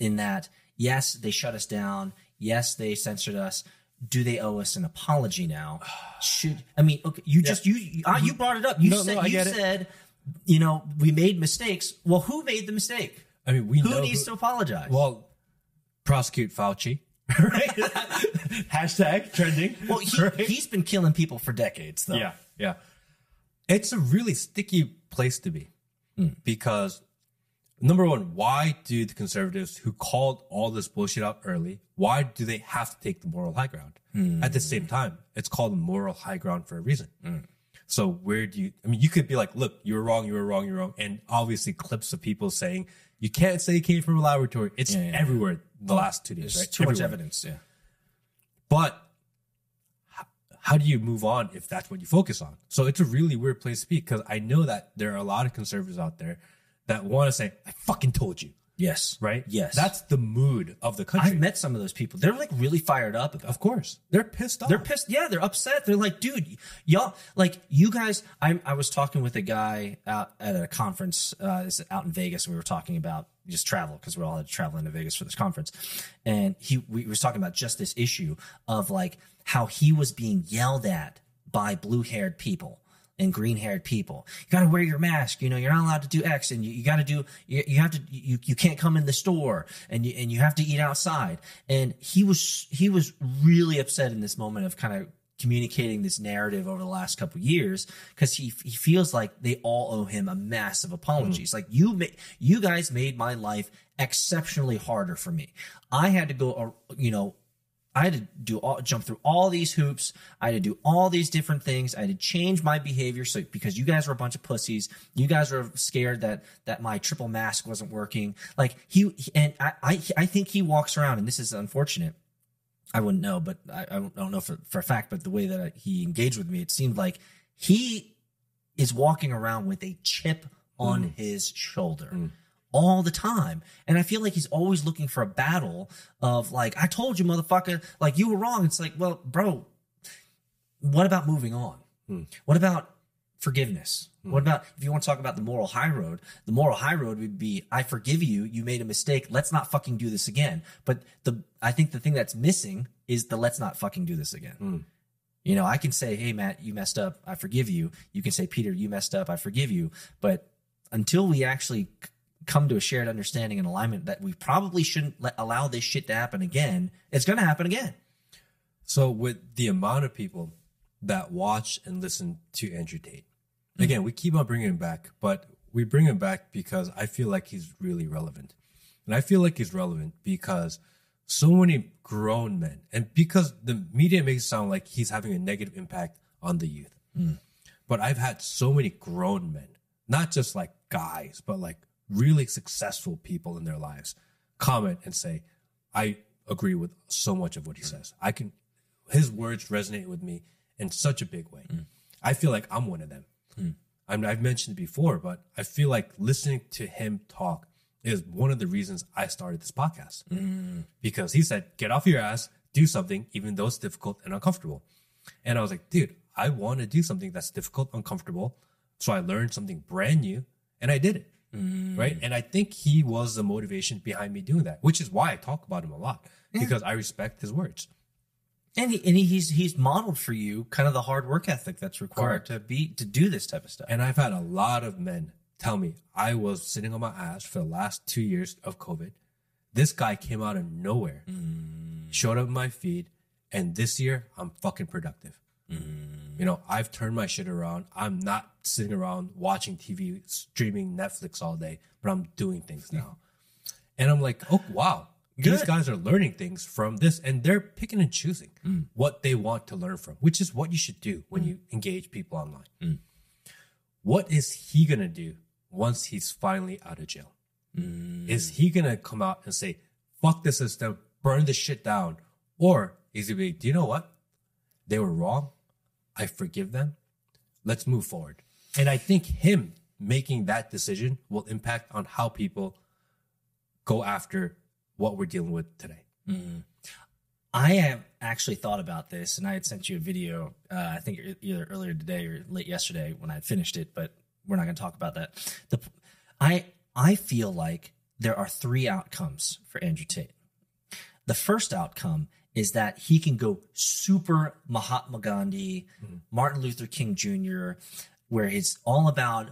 In that, yes, they shut us down. Yes, they censored us. Do they owe us an apology now? Should I mean? Okay, you just you you, uh, you brought it up. You No, no, said I you get it. said you know we made mistakes. Well, who made the mistake? I mean, we Who needs to apologize? Well, prosecute Fauci. *laughs* Right? *laughs* Hashtag trending. well, he, *laughs* Right? he's been killing people for decades, though. yeah, yeah. It's a really sticky place to be because number one, why do the conservatives who called all this bullshit out early, why do they have to take the moral high ground? Hmm. At the same time, it's called moral high ground for a reason. Hmm. So where do you? I mean, you could be like, "Look, you were wrong. You were wrong. You're wrong," and obviously clips of people saying you can't say it came from a laboratory. It's yeah, yeah. everywhere the last two days, There's right? too much evidence. Yeah. But how do you move on if that's what you focus on? So it's a really weird place to be because I know that there are a lot of conservatives out there that want to say, "I fucking told you," Yes. right? Yes. that's the mood of the country. I've met some of those people. They're like really fired up about. of course, they're pissed off. They're pissed. Yeah, they're upset. They're like, dude, y'all, like, you guys. I I was talking with a guy out at a conference uh, out in Vegas. We were talking about just travel because we all had to travel into Vegas for this conference, and he we was talking about just this issue of like how he was being yelled at by blue haired people and green haired people. You got to wear your mask. You know, you're not allowed to do X, and you, you got to do. You, you have to. You, you can't come in the store, and you and you have to eat outside. And he was he was really upset in this moment of kind of communicating this narrative over the last couple years because he he feels like they all owe him a massive apologies. Like you ma- you guys made my life exceptionally harder for me. I had to go, uh, you know, I had to do all, jump through all these hoops. I had to do all these different things. I had to change my behavior. So because you guys were a bunch of pussies, you guys were scared that that my triple mask wasn't working. Like he and I, I, I think he walks around, and this is unfortunate. I wouldn't know, but I, I don't know for, for a fact. But the way that he engaged with me, it seemed like he is walking around with a chip on mm. his shoulder mm. All the time. And I feel like he's always looking for a battle of like, I told you, motherfucker, like you were wrong. It's like, well, bro, what about moving on? Hmm. What about forgiveness? Hmm. What about if you want to talk about the moral high road? The moral high road would be, I forgive you. You made a mistake. Let's not fucking do this again. But the, I think the thing that's missing is the let's not fucking do this again. Hmm. You know, I can say, Hey, Matt, you messed up. I forgive you. You can say, Peter, you messed up. I forgive you. But until we actually come to a shared understanding and alignment that we probably shouldn't let, allow this shit to happen again, it's going to happen again. So with the amount of people that watch and listen to Andrew Tate, mm-hmm. again, we keep on bringing him back, but we bring him back because I feel like he's really relevant. And I feel like he's relevant because so many grown men, and because the media makes it sound like he's having a negative impact on the youth. Mm. But I've had so many grown men, not just like guys, but like really successful people in their lives comment and say, I agree with so much of what he says. I can, his words resonate with me in such a big way. Mm. I feel like I'm one of them. Mm. I mean, I've mentioned it before, but I feel like listening to him talk is one of the reasons I started this podcast mm. because he said, get off your ass, do something, even though it's difficult and uncomfortable. And I was like, dude, I want to do something that's difficult, uncomfortable. So I learned something brand new and I did it. Mm. Right. And I think he was the motivation behind me doing that, which is why I talk about him a lot because I respect his words. And, he, and he- he's he's modeled for you kind of the hard work ethic that's required Correct. to be to do this type of stuff. And I've had a lot of men tell me I was sitting on my ass for the last two years of COVID. This guy came out of nowhere, mm. showed up in my feed, and this year I'm fucking productive. Mm-hmm. You know, I've turned my shit around. I'm not sitting around watching TV, streaming Netflix all day, but I'm doing things now. And I'm like, oh, wow. These guys are learning things from this and they're picking and choosing mm. what they want to learn from, which is what you should do when mm. you engage people online. Mm. What is he going to do once he's finally out of jail? Is he going to come out and say, fuck the system, burn the shit down? Or is he be, do you know what? They were wrong. I forgive them. Let's move forward. And I think him making that decision will impact on how people go after what we're dealing with today. I have actually thought about this, and I had sent you a video. Uh, I think either earlier today or late yesterday when I finished it, but we're not going to talk about that. The I I feel like there are three outcomes for Andrew Tate. The first outcome is that he can go super Mahatma Gandhi, hmm. Martin Luther King Jr., where it's all about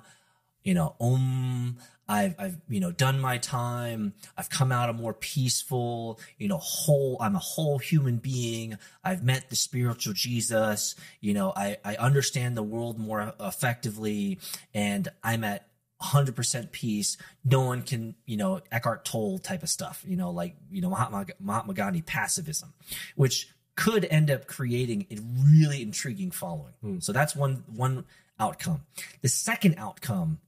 you know, Om, I've, I've, you know, done my time. I've come out a more peaceful, you know, whole, I'm a whole human being. I've met the spiritual Jesus. You know, I, I understand the world more effectively and I'm at 100% peace. No one can, you know, Eckhart Tolle type of stuff, you know, like, you know, Mahatma, Mahatma Gandhi pacifism, which could end up creating a really intriguing following. Hmm. So that's one, one outcome. The second outcome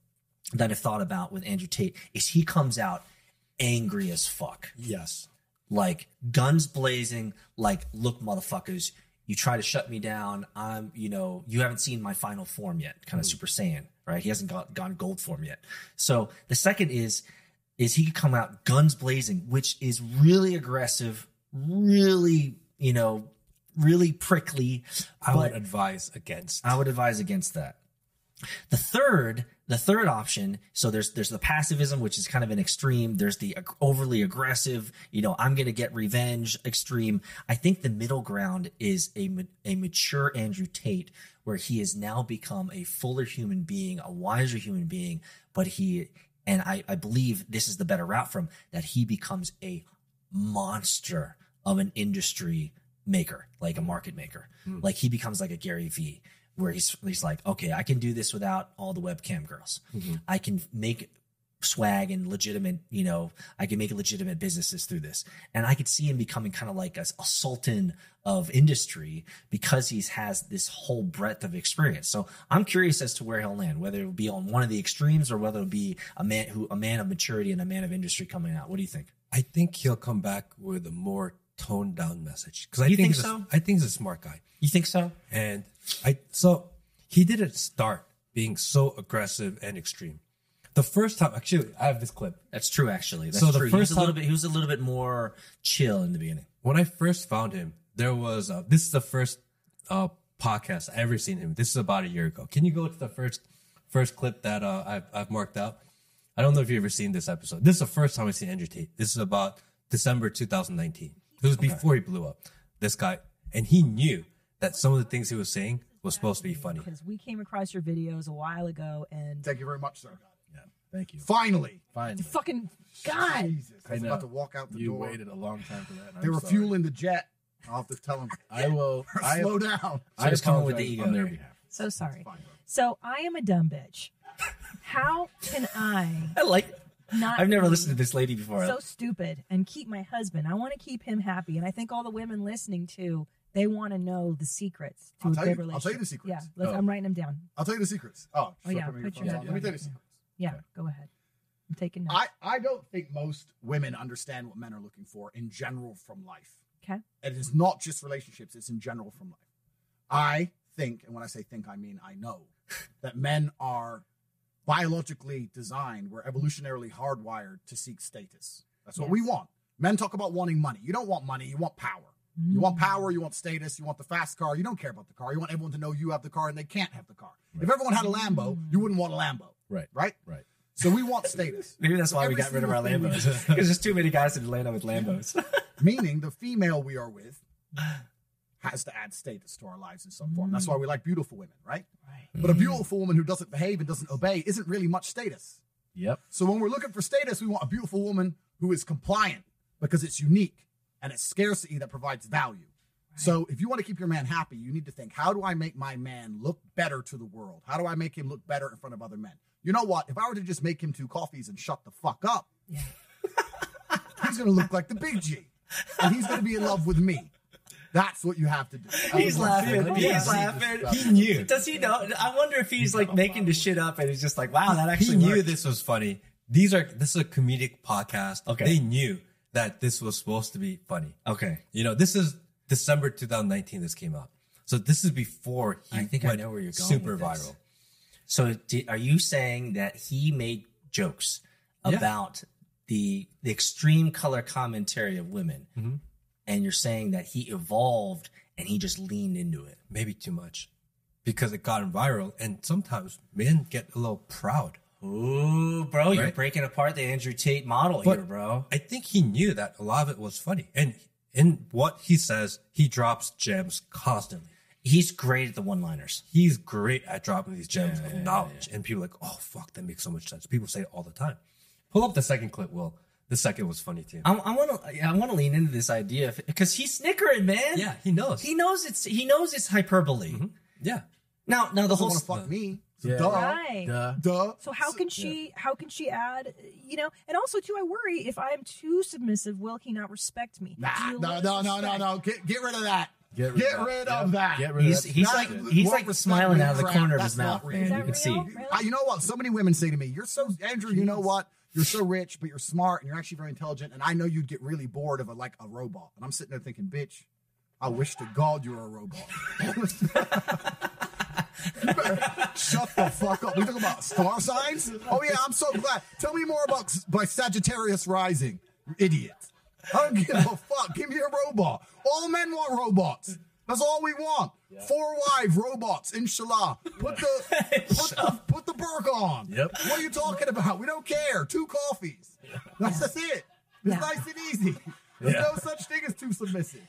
that I've thought about with Andrew Tate is he comes out angry as fuck. Yes. Like guns blazing, like, look, motherfuckers, you try to shut me down. I'm, you know, you haven't seen my final form yet, kind of hmm. Super Saiyan, right? He hasn't got gone gold form yet. So the second is, is he could come out guns blazing, which is really aggressive, really, you know, really prickly. I would advise against. I would advise against that. The third, the third option, so there's there's the passivism, which is kind of an extreme. There's the overly aggressive, you know, I'm going to get revenge extreme. I think the middle ground is a a mature Andrew Tate, where he has now become a fuller human being, a wiser human being, but he and I, I believe this is the better route from that he becomes a monster of an industry maker, like a market maker. Hmm. Like he becomes like a Gary Vee, where he's he's like, okay, I can do this without all the webcam girls. Mm-hmm. I can make swag and legitimate, you know, I can make legitimate businesses through this. And I could see him becoming kind of like a, a sultan of industry because he has this whole breadth of experience. So I'm curious as to where he'll land, whether it'll be on one of the extremes or whether it'll be a man who a man of maturity and a man of industry coming out. What do you think? I think he'll come back with a more toned down message because I You think, think he's so? a, I think he's a smart guy, You think so? and I so he didn't start being so aggressive and extreme. The first time, actually, I have this clip. That's true, actually. That's So the true. he was first a little bit. He was a little bit more chill in the beginning. When I first found him, there was uh, this is the first uh, podcast I ever seen him. This is about a year ago. Can you go to the first first clip that uh, I've, I've marked out. I don't know if you've ever seen this episode. This is the first time I've seen Andrew Tate. This is about December 2019. It was before he blew up. This guy, and he knew that some of the things he was saying was supposed to be funny. because we came across your videos a while ago and Thank you very much, sir. Yeah. Thank you. Finally, Finally, fucking God. Jesus, I was know. about to walk out the You door. waited a long time for that. and They I'm were sorry. fueling the jet. I'll have to tell them. *laughs* I will. *laughs* I, Slow down. I just come with the apologize ego on their there. behalf. So sorry. Fine, bro. So I am a dumb bitch. How can I *laughs* I like. not I've never be listened to this lady before. so stupid and keep my husband? I want to keep him happy, and I think all the women listening too, they want to know the secrets to I'll good you- I'll tell you the secrets. Yeah, let's, Oh. I'm writing them down. I'll tell you the secrets. Oh, Oh yeah, put me put phone your down. Let me tell you the secrets. Yeah, go ahead. I'm taking notes. I, I don't think most women understand what men are looking for in general from life. okay. It's not just relationships, it's in general from life. I think, and when I say think, I mean I know, *laughs* that men are biologically designed, we're evolutionarily hardwired to seek status. That's what we want. Men talk about wanting money. You don't want money, you want power. You want Mm. power, you want status, you want the fast car. You don't care about the car. You want everyone to know you have the car and they can't have the car. If everyone had a Lambo, you wouldn't want a Lambo. Right. Right? Right. So we want status. *laughs* Maybe that's why we got rid of our Lambos because *laughs* there's too many guys in Atlanta with Lambos. *laughs* meaning the female we are with has to add status to our lives in some form. That's why we like beautiful women, right? Right. But a beautiful woman who doesn't behave and doesn't obey isn't really much status. Yep. So when we're looking for status, we want a beautiful woman who is compliant because it's unique and it's scarcity that provides value. So if you want to keep your man happy, you need to think, how do I make my man look better to the world? How do I make him look better in front of other men? You know what? If I were to just make him two coffees and shut the fuck up, Yeah. *laughs* he's going to look like the big G. And he's going to be in love with me. That's what you have to do. *laughs* He's laughing. He's Yeah. laughing. He knew. Does he know? I wonder if he's like making the shit up and he's just like, wow, that actually. He actually knew worked. this was funny. These are this is a comedic podcast. Okay. They knew that this was supposed to be funny. Okay. You know, this is December 2019 this came out. So this is before he I think I went know where you're going super viral. So are you saying that he made jokes Yeah. about the the extreme color commentary of women, Mm-hmm. and you're saying that he evolved and he just leaned into it? Maybe too much. Because it got viral and sometimes men get a little proud. Ooh, bro, you're breaking apart the Andrew Tate model But here, bro. I think he knew that a lot of it was funny. And in what he says, he drops gems constantly. He's great at the one-liners. He's great at dropping these gems Yeah, of yeah, knowledge. And people are like, oh, fuck, that makes so much sense. People say it all the time. Pull up the second clip, Will. The second was funny too. I want to, I want to lean into this idea because he's snickering, man. Yeah, he knows. He knows it's he knows it's hyperbole. Mm-hmm. yeah. Now, now the whole want to fuck uh, me. So Yeah. duh. Right. Duh. Duh. So how can she how can she add you know and also too I worry if I'm too submissive will he not respect me? Nah, Do no, no, no, no, no. Get, get rid of that. Get Get rid, rid of of that. that. Get rid he's of he's that. like he's what like smiling out of the corner of his mouth. Man. You that can see. Really? I, you know what? So many women say to me, "You're so Andrew. You know what? You're so rich, but you're smart and you're actually very intelligent. And I know you'd get really bored of a, like a robot." And I'm sitting there thinking, "Bitch, I wish to God you were a robot." *laughs* You *laughs* better Shut the fuck up. We talking about star signs? Oh yeah, I'm so glad. Tell me more about by Sagittarius rising. Idiot. I don't give a fuck. Give me a robot. All men want robots. That's all we want. Four wives, robots, inshallah. Put the *laughs* put the put the burk on. Yep. What are you talking about? We don't care. Two coffees. That's just it. It's Yeah. nice and easy. There's Yeah. no such thing as too submissive.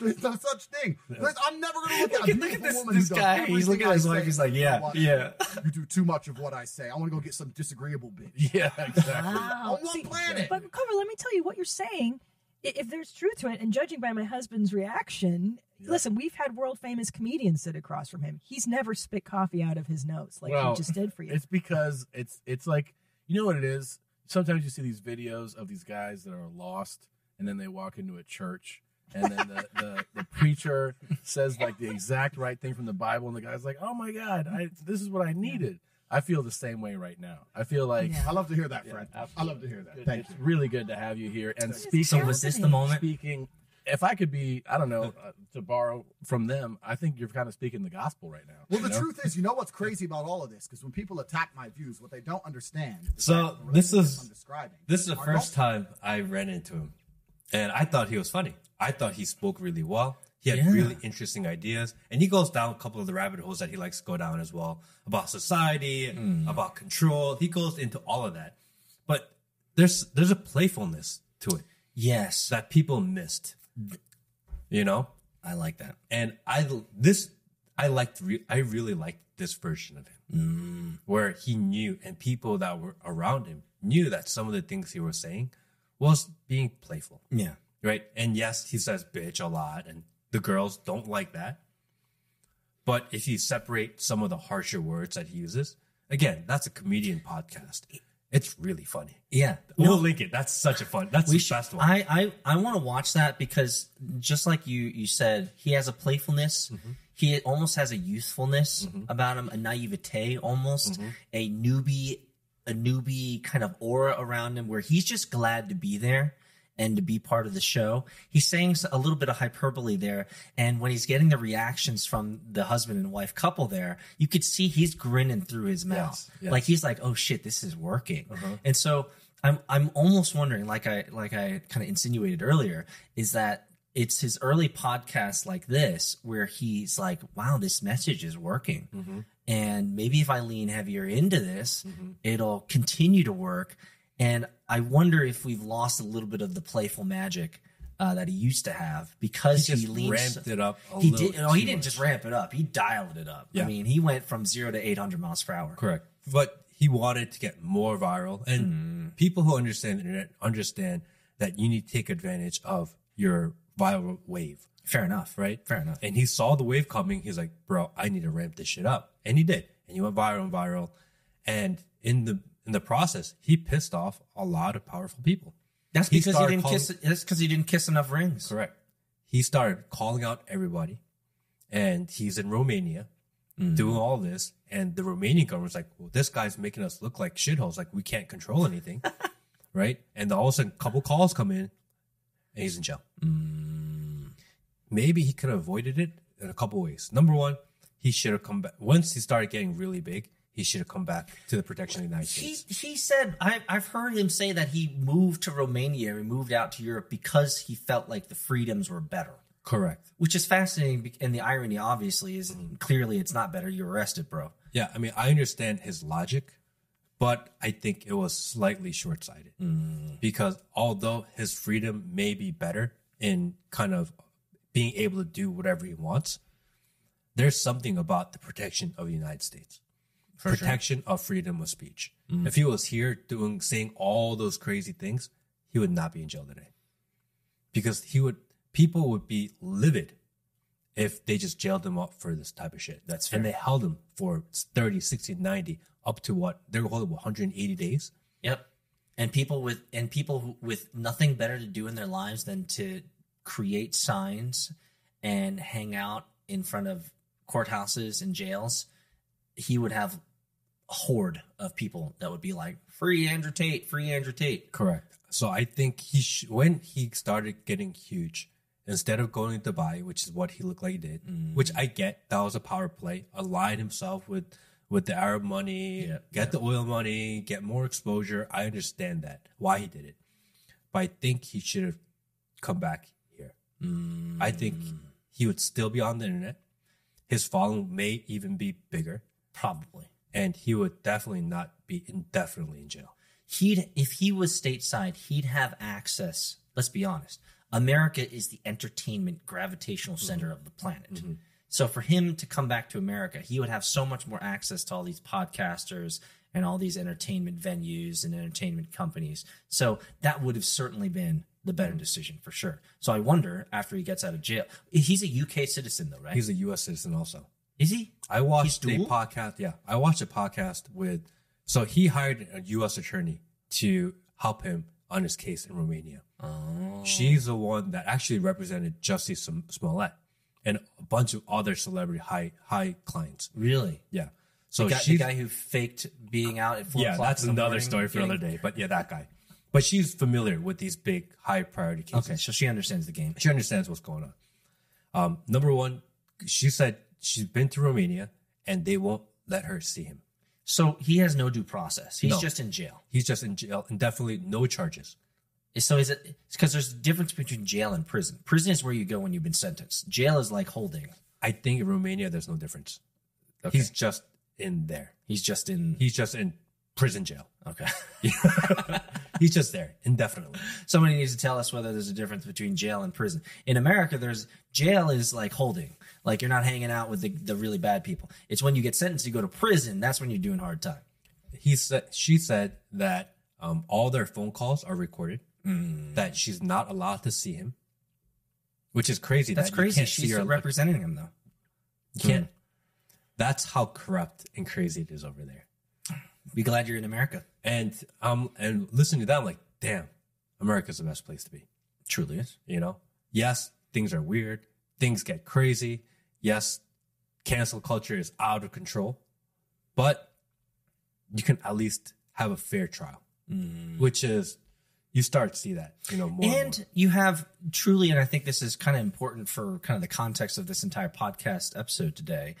There's no such thing. There's- I'm never gonna look at Look a at, look at this, woman this guy. He's looking at his wife. He's like, yeah, yeah. You do too much of what I say. I want to go get some disagreeable bitch. *laughs* Yeah, exactly. Wow. On one planet. But Cover, let me tell you what you're saying. If there's truth to it, and judging by my husband's reaction, listen, we've had world famous comedians sit across from him. He's never spit coffee out of his nose like Well, he just did for you. It's because it's it's like you know what it is. Sometimes you see these videos of these guys that are lost, and then they walk into a church, and then the, the, the preacher says like the exact right thing from the Bible, and the guy's like, "Oh my God, I, this is what I needed." I feel the same way right now. I feel like Yeah. I love to hear that, Fred. I love to hear that. it- Thank it's you. really good to have you here. And It's speaking, So was this the moment? speaking, if I could be, I don't know, uh, to borrow from them, I think you're kind of speaking the gospel right now. Well, the know? truth is, you know what's crazy about all of this? Because when people attack my views, what they don't understand. is So that this is- I'm describing. This is the first time I ran into him. And I thought he was funny. I thought he spoke really well. He had Yeah. really interesting ideas, and he goes down a couple of the rabbit holes that he likes to go down as well about society, Hmm. about control. He goes into all of that, but there's there's a playfulness to it Yes, that people missed. You know, I like that. and I this I liked re- I really liked this version of him where he knew and people that were around him knew that some of the things he was saying was being playful. Yeah, right? And yes he says bitch a lot and the girls don't like that. But if you separate some of the harsher words that he uses again that's a comedian podcast. It's really funny. Yeah. we'll link it. That's such a fun that's the should, best one. I I, I want to watch that because just like you you said, he has a playfulness. Mm-hmm. He almost has a youthfulness about him, a naivete almost, Mm-hmm. a newbie, a newbie kind of aura around him, where he's just glad to be there and to be part of the show. He's saying a little bit of hyperbole there, and when he's getting the reactions from the husband and wife couple there, you could see he's grinning through his mouth, Yes, yes. like he's like, "Oh shit, this is working," Uh-huh. and so. I'm I'm almost wondering, like I like I kind of insinuated earlier, is that it's his early podcast like this where he's like, "Wow, this message is working," Mm-hmm. And maybe if I lean heavier into this, it'll continue to work. And I wonder if we've lost a little bit of the playful magic uh, that he used to have because he he, leans. ramped it up a he did. No, he didn't just ramp it up. He dialed it up. I mean, he went from zero to eight hundred miles per hour. Correct. But he wanted to get more viral. And people who understand the internet understand that you need to take advantage of your viral wave, Fair enough. right? Fair enough. And he saw the wave coming. He's like, bro, I need to ramp this shit up. And he did. And he went viral and viral. And in the in the process, he pissed off a lot of powerful people. That's He because he didn't calling- kiss. That's because he didn't kiss enough rings. Correct. He started calling out everybody. And he's in Romania mm-hmm. doing all this. And the Romanian government's like, well, this guy's making us look like shitholes. Like we can't control anything. *laughs* right? And all of a sudden, a couple calls come in and he's in jail. Maybe he could have avoided it in a couple ways. Number one, he should have come back. Once he started getting really big, he should have come back to the protection of the United He States. he said I, I've heard him say that he moved to Romania and moved out to Europe because he felt like the freedoms were better, Correct. which is fascinating. And the irony, obviously, is Mm-hmm. clearly it's not better. You're arrested, bro. Yeah, I mean, I understand his logic, but I think it was slightly short sighted mm. because although his freedom may be better in kind of being able to do whatever he wants, there's something about the protection of the United States, protection of freedom of speech. Mm. If he was here doing saying all those crazy things, he would not be in jail today. Because he would people would be livid if they just jailed them up for this type of shit. That's And they held them for 30, 60, 90, up to what? They were holding 180 days. Yep. And people with and people who, with nothing better to do in their lives than to create signs and hang out in front of courthouses and jails, he would have a horde of people that would be like, "Free Andrew Tate, free Andrew Tate." Correct. So I think he sh- when he started getting huge, instead of going to Dubai, which is what he looked like he did, mm. which I get, that was a power play. Align himself with with the Arab money, Yeah, get the oil money, get more exposure. I understand that why he did it, but I think he should have come back here. Mm. I think he would still be on the internet. His following may even be bigger, Probably. and he would definitely not be indefinitely in jail. he'd if he was stateside, he'd have access. Let's be honest. America is the entertainment gravitational mm-hmm. center of the planet. Mm-hmm. So for him to come back to America, he would have so much more access to all these podcasters and all these entertainment venues and entertainment companies. So that would have certainly been the better mm-hmm. decision for sure. So I wonder after he gets out of jail, he's a UK citizen though, right? He's a U.S. citizen also. is he? I watched a podcast. Yeah, I watched a podcast with. So he hired a U.S. attorney to help him on his case in Romania. Oh. She's the one that actually represented Jussie Smollett and a bunch of other celebrity high high clients. Really? Yeah. So The guy, the guy who faked being out at four yeah, that's another morning story for another day. But yeah, that guy. But she's familiar with these big high priority cases. Okay, so she understands the game. She understands what's going on. Um, number one, she said she's been to Romania and they won't let her see him. So he has no due process. He's No. just in jail. He's just in jail and definitely no charges. So is it because there's a difference between jail and prison? Prison is where you go when you've been sentenced. Jail is like holding. I think in Romania there's no difference. He's just in there. He's just in. He's just in prison jail. Okay. *laughs* He's just there indefinitely. Somebody needs to tell us whether there's a difference between jail and prison. In America, there's jail is like holding, like you're not hanging out with the, the really bad people. It's when you get sentenced, you go to prison. That's when you're doing hard time. He said she said that um, all their phone calls are recorded. Mm. That she's not allowed to see him, which is crazy. That's that crazy. She's representing him though. You can't. That's how corrupt and crazy it is over there. Be glad you're in America. And um and listening to that, I'm like, damn, America's the best place to be. Truly is. You know? Yes, things are weird. Things get crazy. Yes, cancel culture is out of control. But you can at least have a fair trial. Which is you start to see that, you know, more and, and more. you have truly, and I think this is kind of important for kind of the context of this entire podcast episode today,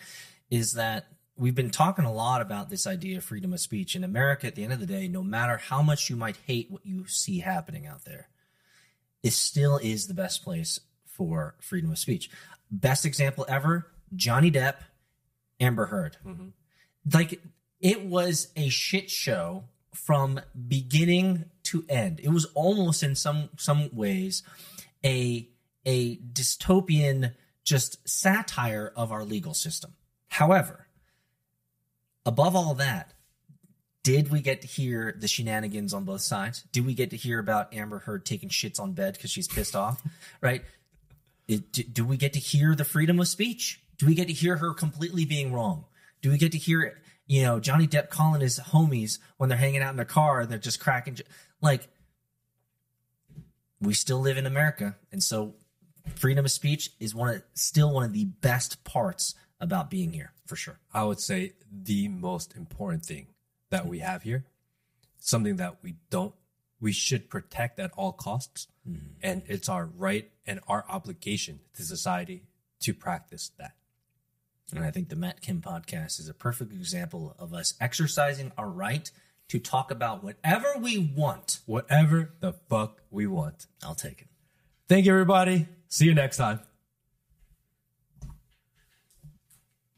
is that we've been talking a lot about this idea of freedom of speech in America. At the end of the day, no matter how much you might hate what you see happening out there, it still is the best place for freedom of speech. Best example ever: Johnny Depp, Amber Heard. Mm-hmm. Like it was a shit show from beginning to end. It was almost in some some ways a a dystopian just satire of our legal system. However, above all that, did we get to hear the shenanigans on both sides? Did we get to hear about Amber Heard taking shits on bed because she's pissed off? *laughs* Right? It, do, do we get to hear the freedom of speech? Do we get to hear her completely being wrong? Do we get to hear, you know, Johnny Depp calling his homies when they're hanging out in their car and they're just cracking? Like, we still live in America, and so freedom of speech is one of still one of the best parts about being here for sure. I would say the most important thing that we have here, something that we don't, we should protect at all costs. Mm-hmm. And it's our right and our obligation to society to practice that. And I think the Matt Kim podcast is a perfect example of us exercising our right to talk about whatever we want. Whatever the fuck we want. I'll take it. Thank you, everybody. See you next time.